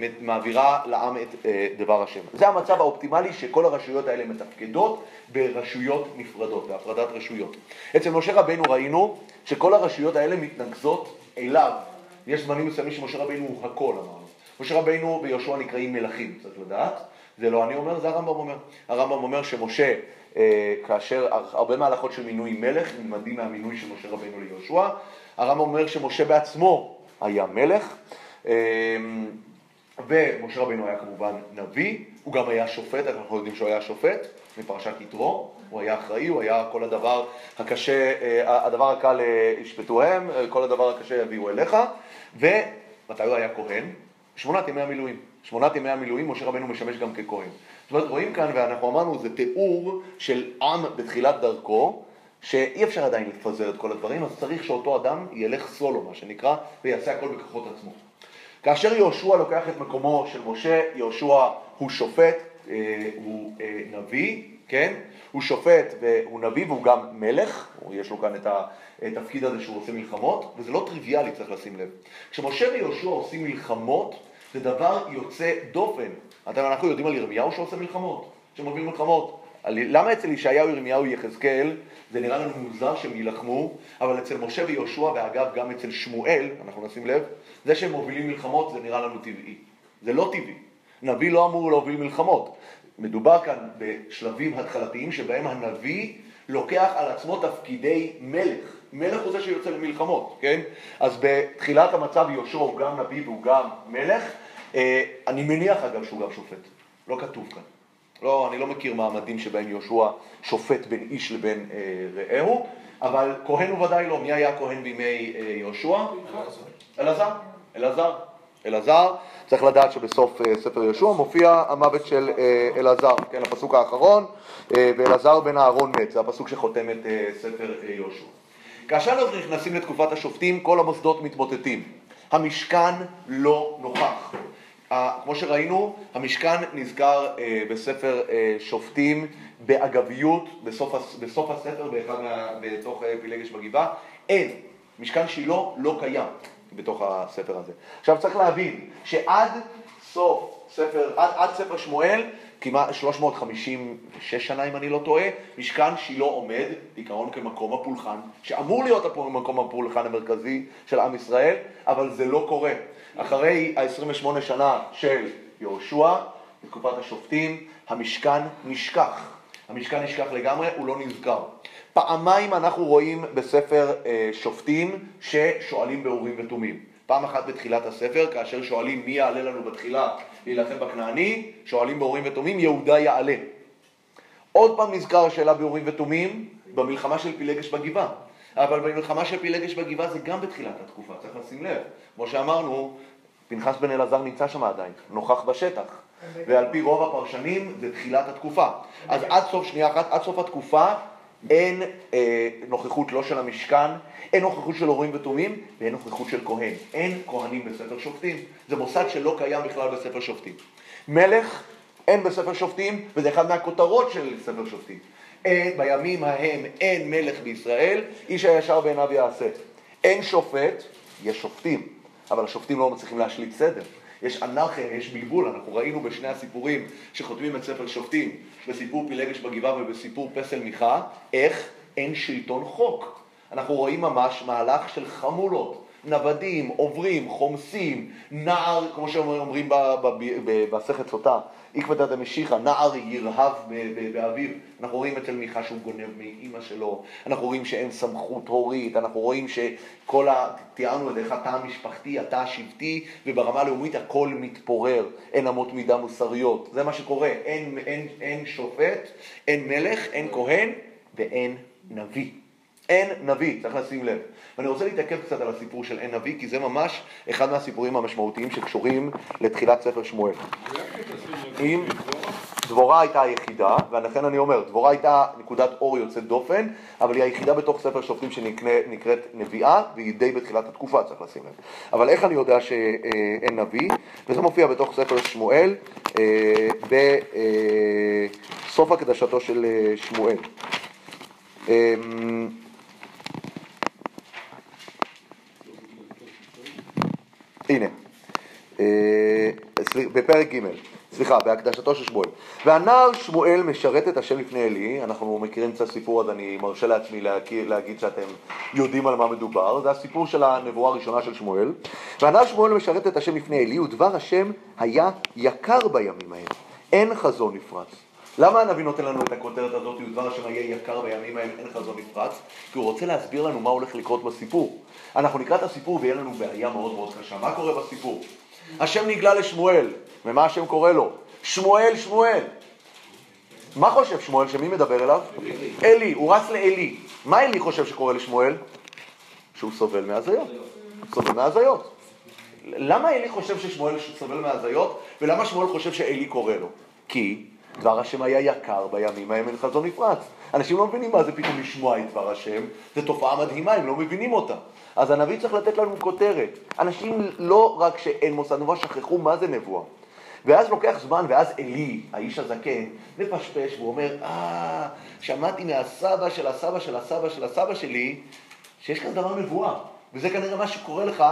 ומעבירה לעם את אה, דבר השם. זה המצב האופטימלי שכל הרשויות האלה מתפקדות ברשויות נפרדות, בהפרדת רשויות. אצל משה רבנו ראינו שכל הרשויות האלה מתנקזות אליו. יש זמנים מסוימים שמשה רבנו הוא הכל אמרנו. משה רבנו ויהושע נקראים מלכים, צריך לדעת. זה לא אני אומר, זה הרמב"ם אומר. הרמב"ם אומר שמשה, אה, כאשר הרבה מהלכות של מינוי מלך נלמדים מהמינוי של משה רבנו ליהושע, הרמב"ם אומר שמשה בעצמו היה מלך, אה, ומשה רבנו היה כמובן נביא, הוא גם היה שופט, אנחנו יודעים שהוא היה שופט, מפרשת יתרו, הוא היה אחראי, הוא היה כל הדבר הקשה, אה, הדבר הקל אה, ישפטוהם, אה, כל הדבר הקשה יביאו אליך, ומתי הוא היה כהן? שמונת ימי המילואים. שמונת ימי המילואים, משה רבנו משמש גם ככהן. זאת אומרת, רואים כאן, ואנחנו אמרנו, זה תיאור של עם בתחילת דרכו, שאי אפשר עדיין לפזר את כל הדברים, אז צריך שאותו אדם ילך סולו, מה שנקרא, ויעשה הכל בכוחות עצמו. כאשר יהושע לוקח את מקומו של משה, יהושע הוא שופט, אה, הוא אה, נביא, כן? הוא שופט והוא נביא והוא גם מלך, יש לו כאן את התפקיד הזה שהוא עושה מלחמות, וזה לא טריוויאלי, צריך לשים לב. כשמשה ויהושע עושים מלחמות, זה דבר יוצא דופן. אנחנו יודעים על ירמיהו שעושה מלחמות, שמוביל מלחמות. למה אצל ישעיהו, ירמיהו, יחזקאל, זה נראה לנו מוזר שהם יילחמו, אבל אצל משה ויהושע, ואגב גם אצל שמואל, אנחנו נשים לב, זה שהם מובילים מלחמות זה נראה לנו טבעי. זה לא טבעי. נביא לא אמור להוביל מלחמות. מדובר כאן בשלבים התחלתיים שבהם הנביא לוקח על עצמו תפקידי מלך. מלך הוא זה שיוצא למלחמות, כן? אז בתחילת המצב יהושע הוא גם נביא והוא גם מלך. אה, אני מניח אגב שהוא גם שופט. לא כתוב כאן. לא, אני לא מכיר מעמדים שבהם יהושע שופט בין איש לבין אה, רעהו, אבל כהן הוא ודאי לא. מי היה כהן בימי אה, יהושע? אלעזר. אלעזר. אלעזר, צריך לדעת שבסוף אה, ספר יהושע מופיע המוות של אה, אלעזר, כן, הפסוק האחרון, אה, ואלעזר בן אהרון מת, זה הפסוק שחותם את אה, ספר אה, יהושע. כאשר אנחנו נכנסים לתקופת השופטים, כל המוסדות מתמוטטים. המשכן לא נוכח. כמו שראינו, המשכן נזכר אה, בספר אה, שופטים באגביות בסוף, בסוף הספר, באחד מה, בתוך אה, פילגש בגבעה. אין, משכן שילה לא קיים בתוך הספר הזה. עכשיו צריך להבין שעד סוף ספר, עד, עד ספר שמואל, כמעט 356 שנה אם אני לא טועה, משכן שילה עומד בעיקרון כמקום הפולחן, שאמור להיות מקום הפולחן המרכזי של עם ישראל, אבל זה לא קורה. אחרי ה-28 שנה של יהושע, בתקופת השופטים, המשכן נשכח. המשכן נשכח לגמרי, הוא לא נזכר. פעמיים אנחנו רואים בספר אה, שופטים ששואלים באורים ותומים. פעם אחת בתחילת הספר, כאשר שואלים מי יעלה לנו בתחילה להילחם בכנעני, שואלים באורים ותומים, יהודה יעלה. עוד פעם נזכר השאלה באורים ותומים, במלחמה של פילגש בגבעה. אבל במלחמה של פילגש בגבעה זה גם בתחילת התקופה, צריך לשים לב. כמו שאמרנו, פנחס בן אלעזר נמצא שם עדיין, נוכח בשטח. ועל פי רוב הפרשנים זה תחילת התקופה. אז עד סוף, שנייה אחת, עד סוף התקופה אין אה, נוכחות לא של המשכן, אין נוכחות של הורים ותומים ואין נוכחות של כהן. אין כהנים בספר שופטים. זה מוסד שלא קיים בכלל בספר שופטים. מלך אין בספר שופטים, וזה אחד מהכותרות של ספר שופטים. אין, בימים ההם אין מלך בישראל, איש הישר בעיניו יעשה. אין שופט, יש שופטים, אבל השופטים לא מצליחים להשליט סדר. יש אנרכיה, יש בלבול, אנחנו ראינו בשני הסיפורים שחותמים את ספר שופטים, בסיפור פילגש בגבעה ובסיפור פסל מיכה, איך אין שלטון חוק. אנחנו רואים ממש מהלך של חמולות, נוודים, עוברים, חומסים, נער, כמו שאומרים במסכת סוטה, עקבתא דמשיחא, נער ירהב באביו. אנחנו רואים אצל מיכה שהוא גונב מאימא שלו, אנחנו רואים שאין סמכות הורית, אנחנו רואים שכל ה... תיארנו את איך התא המשפחתי, התא השבטי, וברמה הלאומית הכל מתפורר, אין אמות מידה מוסריות. זה מה שקורה, אין, אין, אין שופט, אין מלך, אין כהן ואין נביא. אין נביא, צריך לשים לב. ואני רוצה להתעכב קצת על הסיפור של אין נביא, כי זה ממש אחד מהסיפורים המשמעותיים שקשורים לתחילת ספר שמואל. אם דבורה הייתה היחידה, ולכן אני אומר, דבורה הייתה נקודת אור יוצאת דופן, אבל היא היחידה בתוך ספר שופטים שנקראת נביאה, והיא די בתחילת התקופה, צריך לשים לב. אבל איך אני יודע שאין נביא? וזה מופיע בתוך ספר שמואל, אה, בסוף הקדשתו של אה, שמואל. הנה, אה, בפרק ג', סליחה, בהקדשתו של שמואל. והנער שמואל משרת את השם לפני עלי, אנחנו מכירים את הסיפור, אז אני מרשה לעצמי להגיד שאתם יודעים על מה מדובר, זה הסיפור של הנבואה הראשונה של שמואל. והנער שמואל משרת את השם לפני עלי, ודבר השם היה יקר בימים ההם, אין חזון נפרץ. למה הנביא נותן לנו את הכותרת הזאת, ודבר השם היה יקר בימים ההם, אין חזון נפרץ? כי הוא רוצה להסביר לנו מה הולך לקרות בסיפור. אנחנו נקרא את הסיפור ויהיה לנו בעיה מאוד מאוד קשה. מה קורה בסיפור? השם נגלה לשמואל, ומה השם קורא לו? שמואל, שמואל. מה חושב שמואל, שמי מדבר אליו? אלי, הוא רץ לאלי. מה אלי חושב שקורה לשמואל? שהוא סובל מהזיות. סובל מהזיות. למה אלי חושב ששמואל סובל מהזיות, ולמה שמואל חושב שאלי קורא לו? כי דבר השם היה יקר בימים ההם אין חזון נפרץ. אנשים לא מבינים מה זה פתאום לשמוע את דבר השם, זו תופעה מדהימה, הם לא מבינים אותה. אז הנביא צריך לתת לנו כותרת. אנשים לא רק שאין מוסד נבואה, שכחו מה זה נבואה. ואז לוקח זמן, ואז עלי, האיש הזקן, מפשפש ואומר, אה, שמעתי מהסבא של הסבא של הסבא של הסבא שלי, שיש כזה דבר נבואה. וזה כנראה מה שקורה לך.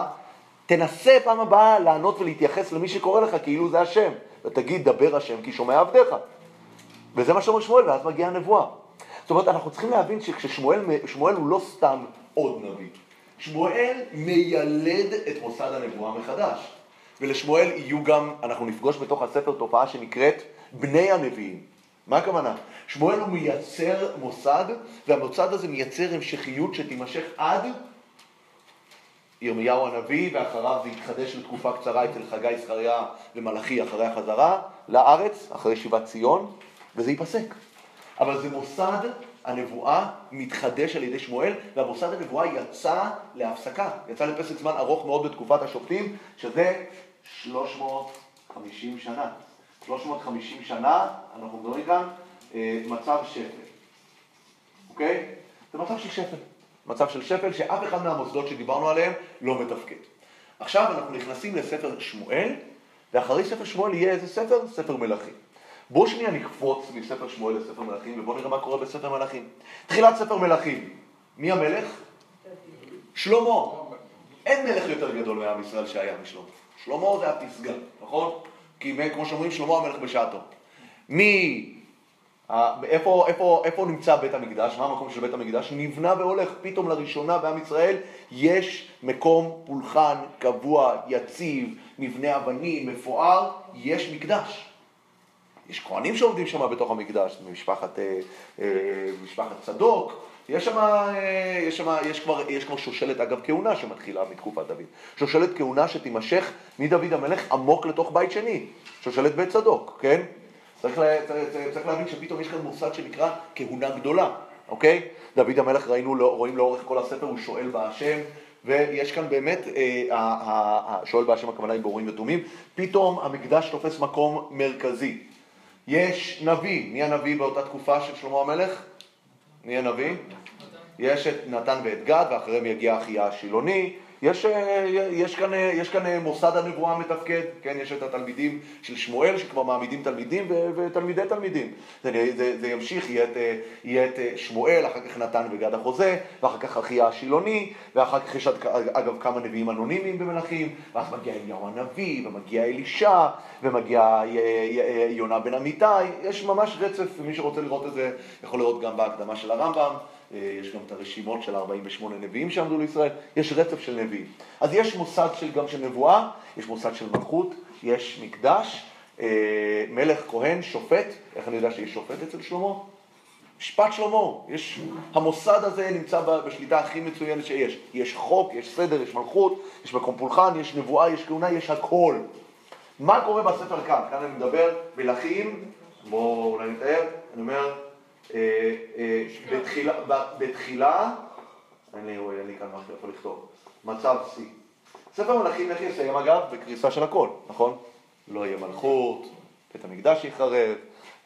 תנסה פעם הבאה לענות ולהתייחס למי שקורא לך כאילו זה השם. ותגיד, דבר השם כי שומע עבדיך. וזה מה שאומר שמואל, ואז מגיעה הנבואה. זאת אומרת, אנחנו צריכים להבין שכששמואל הוא לא סתם עוד נביא. שמואל מיילד את מוסד הנבואה מחדש. ולשמואל יהיו גם, אנחנו נפגוש בתוך הספר תופעה שנקראת בני הנביאים. מה הכוונה? שמואל הוא מייצר מוסד, והמוסד הזה מייצר המשכיות שתימשך עד ירמיהו הנביא, ואחריו זה יתחדש לתקופה קצרה אצל חגי, זכריה ומלאכי אחרי החזרה לארץ, אחרי שיבת ציון, וזה ייפסק. אבל זה מוסד הנבואה מתחדש על ידי שמואל, והמוסד הנבואה יצא להפסקה, יצא לפסק זמן ארוך מאוד בתקופת השופטים, שזה 350 שנה. 350 שנה, אנחנו מדברים כאן, אה, מצב שפל, אוקיי? זה מצב של שפל. מצב של שפל שאף אחד מהמוסדות שדיברנו עליהם לא מתפקד. עכשיו אנחנו נכנסים לספר שמואל, ואחרי ספר שמואל יהיה איזה ספר? ספר מלכים. בואו שנייה נקפוץ מספר שמואל לספר מלכים, ובואו נראה מה קורה בספר מלכים. תחילת ספר מלכים, מי המלך? שלמה. אין מלך יותר גדול מעם ישראל שהיה משלמה. שלמה זה הפסגה, נכון? כי כמו שאומרים, שלמה המלך בשעתו. מי... איפה, איפה, איפה נמצא בית המקדש? מה המקום של בית המקדש? נבנה והולך. פתאום לראשונה בעם ישראל יש מקום פולחן קבוע, יציב, מבנה אבנים, מפואר, יש מקדש. יש כהנים שעובדים שם בתוך המקדש, משפחת, אה, אה, משפחת צדוק, יש שם, אה, יש, שם יש, כבר, יש כבר שושלת, אגב, כהונה שמתחילה מתקופת דוד. שושלת כהונה שתימשך מדוד המלך עמוק לתוך בית שני, שושלת בית צדוק, כן? צריך, לה, צריך, צריך להבין שפתאום יש כאן מוסד שנקרא כהונה גדולה. אוקיי? דוד המלך ראינו, לא- רואים לאורך כל הספר, הוא שואל בהשם, ויש כאן באמת, אה, שואל בהשם הכוונה עם באורים ותומים, פתאום המקדש תופס מקום מרכזי. יש נביא, מי הנביא באותה תקופה של שלמה המלך? מי הנביא? יש את נתן ואת גד, ואחריהם יגיע אחיה השילוני. יש, אה, יש, כאן, אה, יש כאן אה, מוסד הנבואה מתפקד, כן? יש את התלמידים של שמואל שכבר מעמידים תלמידים ו- ותלמידי תלמידים. זה, זה, זה ימשיך, יהיה את, יהיה את שמואל, אחר כך נתן וגד החוזה, ואחר כך אחיה השילוני, ואחר כך יש אגב כמה נביאים אנונימיים במלכים, ואז מגיע אליהו הנביא, ומגיע אלישע, ומגיע יונה בן אמיתי, יש ממש רצף, ומי שרוצה לראות את זה יכול לראות גם בהקדמה של הרמב"ם. אה, יש גם את הרשימות של 48 נביאים שעמדו לישראל, יש רצף של נביאים. אז יש מוסד של, גם של נבואה, יש מוסד של מלכות, יש מקדש, אה, מלך, כהן, שופט, איך אני יודע שיש שופט אצל שלמה? משפט שלמה, יש, המוסד הזה נמצא בשליטה הכי מצוינת שיש. יש חוק, יש סדר, יש מלכות, יש מקום פולחן, יש נבואה, יש כהונה, יש הכל. מה קורה בספר כאן? כאן אני מדבר מלכים, בואו אולי נתאר, אני אומר, בתחילה, ב- בתחילה, אין לי, אין לי כאן משהו איפה לכתוב, מצב שיא. ספר מלכים איך יסיים אגב? בקריסה של הכל, נכון? לא יהיה מלכות, בית המקדש ייחרב,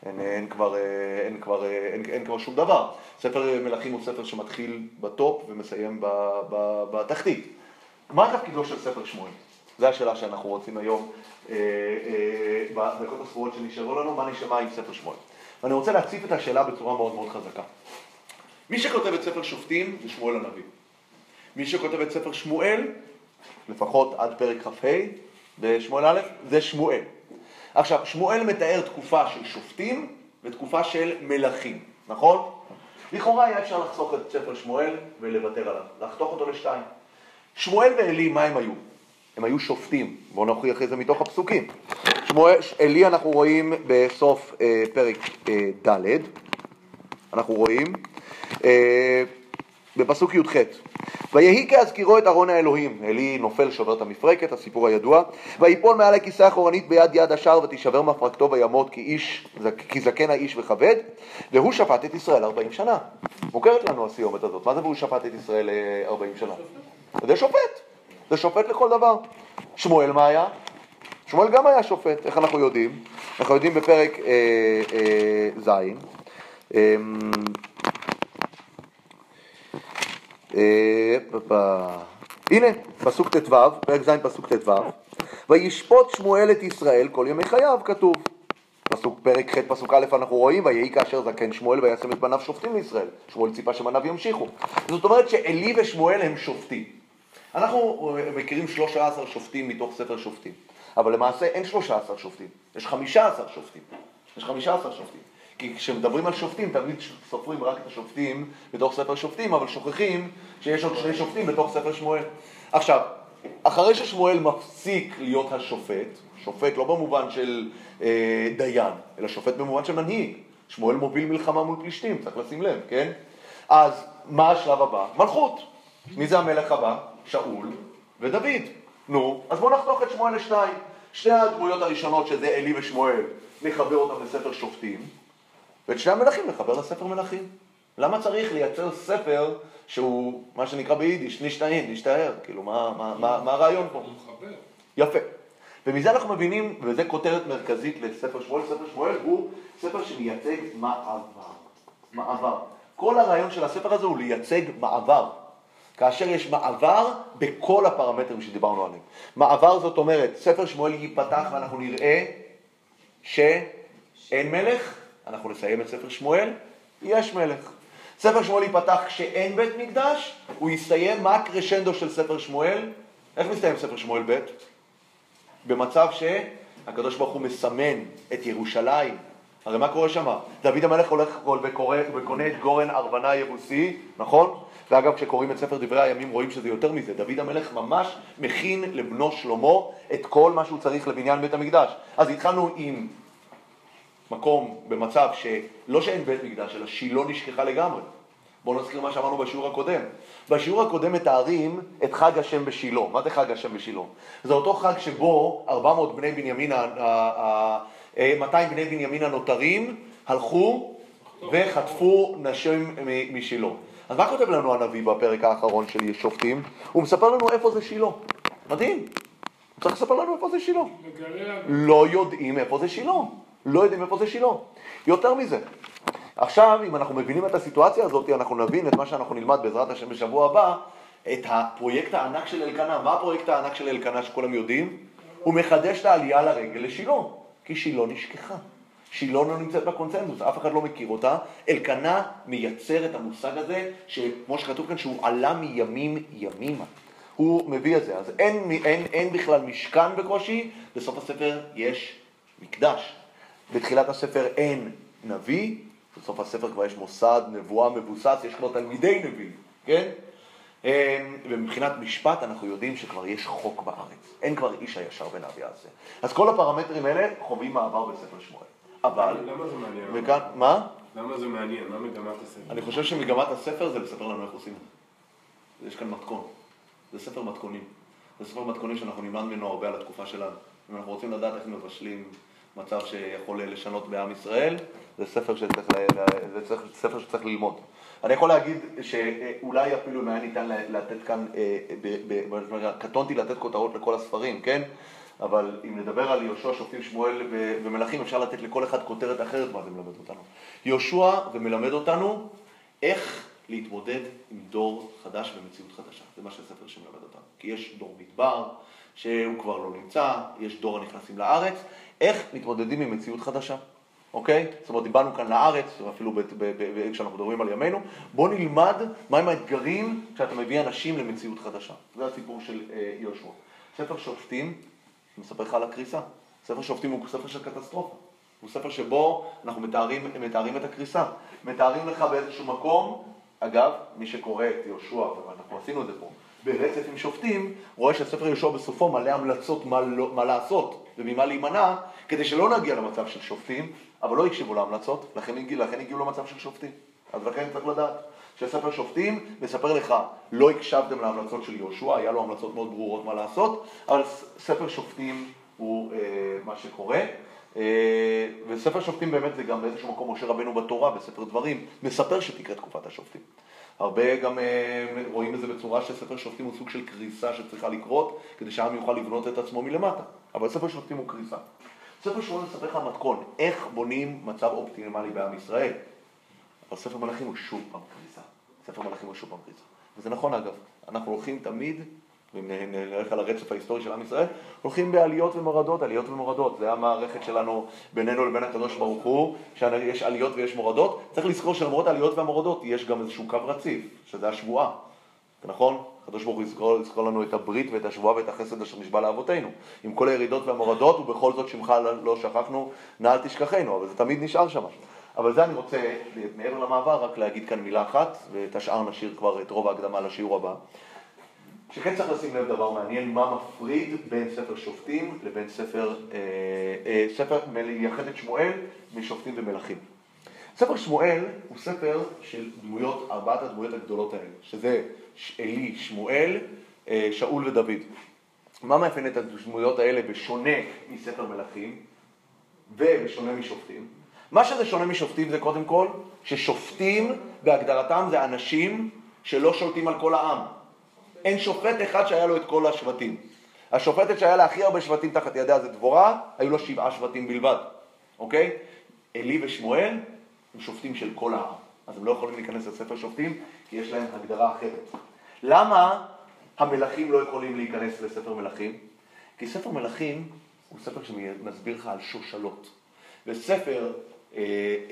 אין, אין, כבר, אה, אין, כבר, אה, אין, אין כבר שום דבר. ספר מלכים הוא ספר שמתחיל בטופ ומסיים ב, ב, בתחתית. מה תפקידו של ספר שמואל? זו השאלה שאנחנו רוצים היום, אה, אה, בדקות הספורות שנשארו לנו, מה נשמע עם ספר שמואל. ואני רוצה להציף את השאלה בצורה מאוד מאוד חזקה. מי שכותב את ספר שופטים זה שמואל הנביא. מי שכותב את ספר שמואל, לפחות עד פרק כ"ה בשמואל א', זה שמואל. עכשיו, שמואל מתאר תקופה של שופטים ותקופה של מלכים, נכון? לכאורה היה אפשר לחסוך את ספר שמואל ולוותר עליו, לחתוך אותו לשתיים. שמואל ועלי, מה הם היו? הם היו שופטים, בואו נוכיח את זה מתוך הפסוקים. שמואל, עלי אנחנו רואים בסוף אה, פרק אה, ד', אנחנו רואים, אה, בפסוק י"ח: ויהי כהזכירו את ארון האלוהים, עלי נופל שובר את המפרקת, הסיפור הידוע, ויפול מעל הכיסא האחורנית ביד יד השער ותישבר מפרקתו וימות כי, איש, כי זקן האיש וכבד, והוא שפט את ישראל ארבעים שנה. מוכרת לנו הסיומת הזאת, מה זה והוא שפט את ישראל אה, ארבעים שנה? זה שופט, זה שופט לכל דבר. שמואל מה היה? שמואל גם היה שופט, איך אנחנו יודעים? אנחנו יודעים בפרק אה, אה, ז', אה, אה, פ- הנה, פסוק ט"ו, פרק ז' פסוק ט"ו, וישפוט שמואל את ישראל כל ימי חייו, כתוב. פסוק, פרק ח' פסוק א' אנחנו רואים, ויהי כאשר זקן שמואל וישם את בניו שופטים לישראל. שמואל ציפה שבניו ימשיכו. זאת אומרת שעלי ושמואל הם שופטים. אנחנו אה, מכירים 13 שופטים מתוך ספר שופטים, אבל למעשה אין 13 שופטים, יש 15 שופטים. יש 15 שופטים. כי כשמדברים על שופטים, תמיד סופרים רק את השופטים בתוך ספר שופטים, אבל שוכחים שיש עוד שני שופטים בתוך ספר שמואל. עכשיו, אחרי ששמואל מפסיק להיות השופט, שופט לא במובן של אה, דיין, אלא שופט במובן של מנהיג. שמואל מוביל מלחמה מול פלישתים, צריך לשים לב, כן? אז מה השלב הבא? מלכות. מי זה המלך הבא? שאול ודוד. נו, אז בואו נחתוך את שמואל לשניים. שתי הדמויות הראשונות, שזה עלי ושמואל, נחבר אותם לספר שופטים, ואת שני המלכים נחבר לספר מלכים. למה צריך לייצר ספר שהוא, מה שנקרא ביידיש, נשתהן, נשתהר? כאילו, מה, מה, מה, מה הרעיון פה? יפה. ומזה אנחנו מבינים, וזו כותרת מרכזית לספר שמואל, ספר שמואל הוא ספר שמייצג מעבר. מעבר. כל הרעיון של הספר הזה הוא לייצג מעבר. כאשר יש מעבר בכל הפרמטרים שדיברנו עליהם. מעבר זאת אומרת, ספר שמואל ייפתח ואנחנו נראה שאין מלך, אנחנו נסיים את ספר שמואל, יש מלך. ספר שמואל ייפתח כשאין בית מקדש, הוא יסתיים, מה הקרשנדו של ספר שמואל? איך מסתיים ספר שמואל ב'? במצב שהקדוש ברוך הוא מסמן את ירושלים. הרי מה קורה שם? דוד המלך הולך וקורא, וקונה את גורן ארוונה היבוסי, נכון? ואגב, כשקוראים את ספר דברי הימים רואים שזה יותר מזה. דוד המלך ממש מכין לבנו שלמה את כל מה שהוא צריך לבניין בית המקדש. אז התחלנו עם מקום במצב שלא שאין בית מקדש, אלא שילה נשכחה לגמרי. בואו נזכיר מה שאמרנו בשיעור הקודם. בשיעור הקודם מתארים את חג השם בשילה. מה זה חג השם בשילה? זה אותו חג שבו 400 בני בנימין, ה- ה- ה- 200 בני בנימין הנותרים הלכו וחטפו נשים משילה. אז מה כותב לנו הנביא בפרק האחרון של שופטים? הוא מספר לנו איפה זה שילה. מדהים. הוא צריך לספר לנו איפה זה שילה. לא יודעים איפה זה שילה. לא יודעים איפה זה שילה. יותר מזה, עכשיו, אם אנחנו מבינים את הסיטואציה הזאת, אנחנו נבין את מה שאנחנו נלמד בעזרת השם בשבוע הבא, את הפרויקט הענק של אלקנה. מה הפרויקט הענק של אלקנה שכולם יודעים? הוא מחדש את העלייה לרגל לשילה, כי שילה נשכחה. שילה לא נמצאת בקונצנזוס, אף אחד לא מכיר אותה. אלקנה מייצר את המושג הזה, שכמו שכתוב כאן, שהוא עלה מימים ימימה. הוא מביא את זה. אז אין, אין, אין בכלל משכן בקושי, בסוף הספר יש מקדש. בתחילת הספר אין נביא, בסוף הספר כבר יש מוסד, נבואה מבוסס, יש כבר תלמידי נביא, כן? אמ, ומבחינת משפט אנחנו יודעים שכבר יש חוק בארץ. אין כבר איש הישר ונביא יעשה. אז כל הפרמטרים האלה חווים מעבר בספר שמואל. אבל... למה זה מעניין? וכאן, מה? למה זה מעניין? מה מגמת הספר? אני חושב שמגמת הספר זה לספר לנו איך עושים. יש כאן מתכון. זה ספר מתכונים. זה ספר מתכונים שאנחנו נלמד ממנו הרבה על התקופה שלנו. אם אנחנו רוצים לדעת איך מבשלים מצב שיכול לשנות בעם ישראל, זה ספר שצריך, זה צריך, ספר שצריך ללמוד. אני יכול להגיד שאולי אפילו אם היה ניתן לתת כאן, אה, קטונתי לתת כותרות לכל הספרים, כן? אבל אם נדבר על יהושע, שופטים, שמואל ומלכים, אפשר לתת לכל אחד כותרת אחרת מה זה מלמד אותנו. יהושע זה מלמד אותנו איך להתמודד עם דור חדש ומציאות חדשה. זה מה שהספר שמלמד אותנו. כי יש דור מדבר, שהוא כבר לא נמצא, יש דור הנכנסים לארץ, איך מתמודדים עם מציאות חדשה, אוקיי? זאת אומרת, דיברנו כאן לארץ, אפילו כשאנחנו מדברים על ימינו, בואו נלמד מהם האתגרים כשאתה מביא אנשים למציאות חדשה. זה הסיפור של אה, יהושע. ספר שופטים, אני מספר לך על הקריסה. ספר שופטים הוא ספר של קטסטרופה. הוא ספר שבו אנחנו מתארים, מתארים את הקריסה. מתארים לך באיזשהו מקום, אגב, מי שקורא את יהושע, ואנחנו עשינו את זה פה, ברצף עם שופטים, רואה שספר יהושע בסופו מלא המלצות מה, לא, מה לעשות וממה להימנע, כדי שלא נגיע למצב של שופטים, אבל לא הקשיבו להמלצות, לכן לכן הגיעו למצב של שופטים. אז לכן צריך לדעת שספר שופטים מספר לך, לא הקשבתם להמלצות של יהושע, היה לו המלצות מאוד ברורות מה לעשות, אבל ספר שופטים הוא אה, מה שקורה. אה, וספר שופטים באמת זה גם באיזשהו מקום משה רבנו בתורה, בספר דברים, מספר שתקרה תקופת השופטים. הרבה גם אה, רואים את זה בצורה שספר שופטים הוא סוג של קריסה שצריכה לקרות, כדי שהעם יוכל לבנות את עצמו מלמטה. אבל ספר שופטים הוא קריסה. ספר שמואל מספר לך מתכון, איך בונים מצב אופטימלי בעם ישראל. אבל ספר מלאכים הוא שוב פעם קריסה. ספר מלאכים הוא שוב פעם קריסה. וזה נכון אגב, אנחנו הולכים תמיד, ואם נ- נלך על הרצף ההיסטורי של עם ישראל, הולכים בעליות ומורדות, עליות ומורדות. זה המערכת שלנו בינינו לבין הקדוש ברוך הוא, שיש עליות ויש מורדות. צריך לזכור שלמרות העליות והמורדות יש גם איזשהו קו רציף, שזה השבועה. נכון? הקדוש ברוך הוא יזכור, יזכור לנו את הברית ואת השבועה ואת החסד אשר נשבע לאבותינו. עם כל הירידות והמורדות, ובכל זאת שמך לא שכחנו, נא אל תשכחנו, אבל זה תמיד נשאר שם. אבל זה אני רוצה, מעבר למעבר, רק להגיד כאן מילה אחת, ואת השאר נשאיר כבר את רוב ההקדמה לשיעור הבא. שכן צריך לשים לב דבר מעניין, מה מפריד בין ספר שופטים לבין ספר, אה, אה, ספר מייחד את שמואל משופטים ומלכים. ספר שמואל הוא ספר של דמויות, ארבעת הדמויות הגדולות האלה, שזה עלי, שמואל, אה, שאול ודוד. מה מאפיין את הדמויות האלה בשונה מספר מלכים ובשונה משופטים? מה שזה שונה משופטים זה קודם כל ששופטים בהגדרתם זה אנשים שלא שולטים על כל העם. אין שופט אחד שהיה לו את כל השבטים. השופטת שהיה לה הכי הרבה שבטים תחת ידיה זה דבורה, היו לו שבעה שבטים בלבד, אוקיי? עלי ושמואל הם שופטים של כל העם, אז הם לא יכולים להיכנס לספר שופטים כי יש להם הגדרה אחרת. למה המלכים לא יכולים להיכנס לספר מלכים? כי ספר מלכים הוא ספר שמסביר לך על שושלות. וספר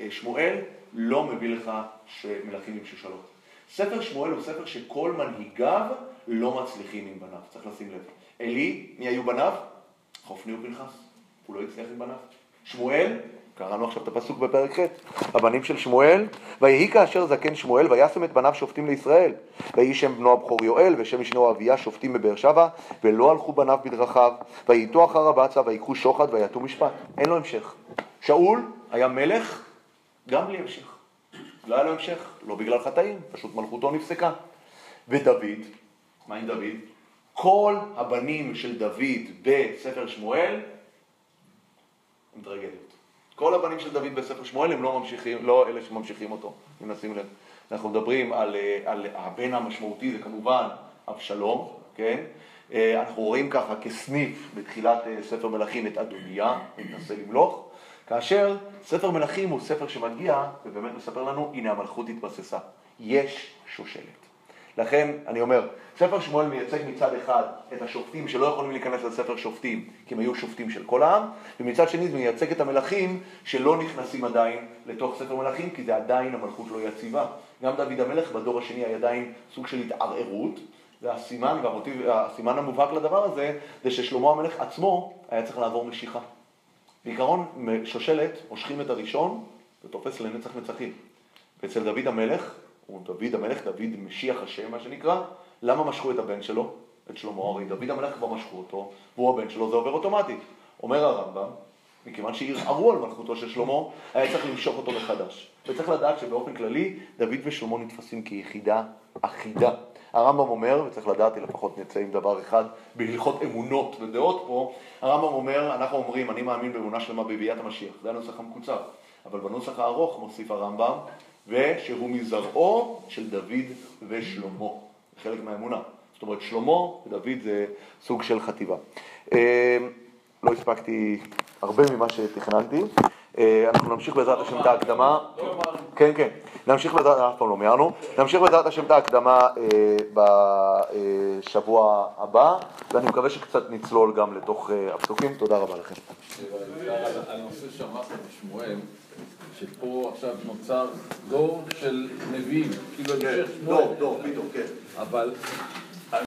שמואל לא מביא לך שמלכים עם שושלות. ספר שמואל הוא ספר שכל מנהיגיו לא מצליחים עם בניו, צריך לשים לב. עלי, מי היו בניו? חופני ופנחס, הוא לא הצליח עם בניו. שמואל, קראנו עכשיו את הפסוק בפרק ח', הבנים של שמואל, ויהי כאשר זקן שמואל, וישם את בניו שופטים לישראל. ויהי שם בנו הבכור יואל, ושם משנהו אביה שופטים בבאר שבע, ולא הלכו בניו בדרכיו, וייטו אחר הבצע, ויקחו שוחד, ויעטו משפט. אין לו המשך. שאול היה מלך, גם בלי המשך. לא היה לו המשך, לא בגלל חטאים, פשוט מלכותו נפסקה. ודוד, מה עם דוד? כל הבנים של דוד בספר שמואל הם טרגדיות. כל הבנים של דוד בספר שמואל הם לא ממשיכים, לא אלה שממשיכים אותו, אם נשים לב. אנחנו מדברים על, אה, על הבן המשמעותי, זה כמובן אבשלום, כן? אה, אנחנו רואים ככה כסניף בתחילת אה, ספר מלכים את אדוניה, הוא מנסה למלוך, כאשר ספר מלכים הוא ספר שמגיע ובאמת מספר לנו, הנה המלכות התבססה, יש שושלת. לכן, אני אומר, ספר שמואל מייצג מצד אחד את השופטים שלא יכולים להיכנס לספר שופטים, כי הם היו שופטים של כל העם, ומצד שני זה מייצג את המלכים שלא נכנסים עדיין לתוך ספר מלכים, כי זה עדיין המלכות לא יציבה. גם דוד המלך בדור השני היה עדיין סוג של התערערות, והסימן, והמוטיב, הסימן המובהק לדבר הזה, זה ששלמה המלך עצמו היה צריך לעבור משיכה. בעיקרון, שושלת, מושכים את הראשון, ותופס לנצח נצחים. ואצל דוד המלך, הוא דוד המלך, דוד משיח השם, מה שנקרא, למה משכו את הבן שלו? את שלמה, הרי דוד המלך כבר משכו אותו, והוא הבן שלו, זה עובר אוטומטית. אומר הרמב"ם, מכיוון שערערו על מלכותו של שלמה, היה צריך למשוך אותו מחדש. וצריך לדעת שבאופן כללי, דוד ושלמה נתפסים כיחידה אחידה. הרמב"ם אומר, וצריך לדעת, לפחות נצא עם דבר אחד, בהלכות אמונות ודעות פה, הרמב"ם אומר, אנחנו אומרים, אני מאמין באמונה שלמה בביאת המשיח, זה הנוסח המקוצר, אבל בנוסח הארוך מוסיף הרמב"ם, ושהוא מזרעו של דוד ושלמה, חלק מהאמונה. זאת אומרת, שלמה ודוד זה סוג של חטיבה. אה, לא הספקתי הרבה ממה שתכננתי. אה, אנחנו נמשיך בעזרת השם את ההקדמה. כן, כן. נמשיך בעזרת, אף פעם לא מיהרנו. נמשיך בעזרת השם את ההקדמה אה, בשבוע הבא, ואני מקווה שקצת נצלול גם לתוך הפסוקים. תודה רבה לכם. הנושא שאמרת בשמואל, שפה עכשיו נוצר דור של נביאים, כאילו המשך שמואל. דור, דור, פתאום, כן. אבל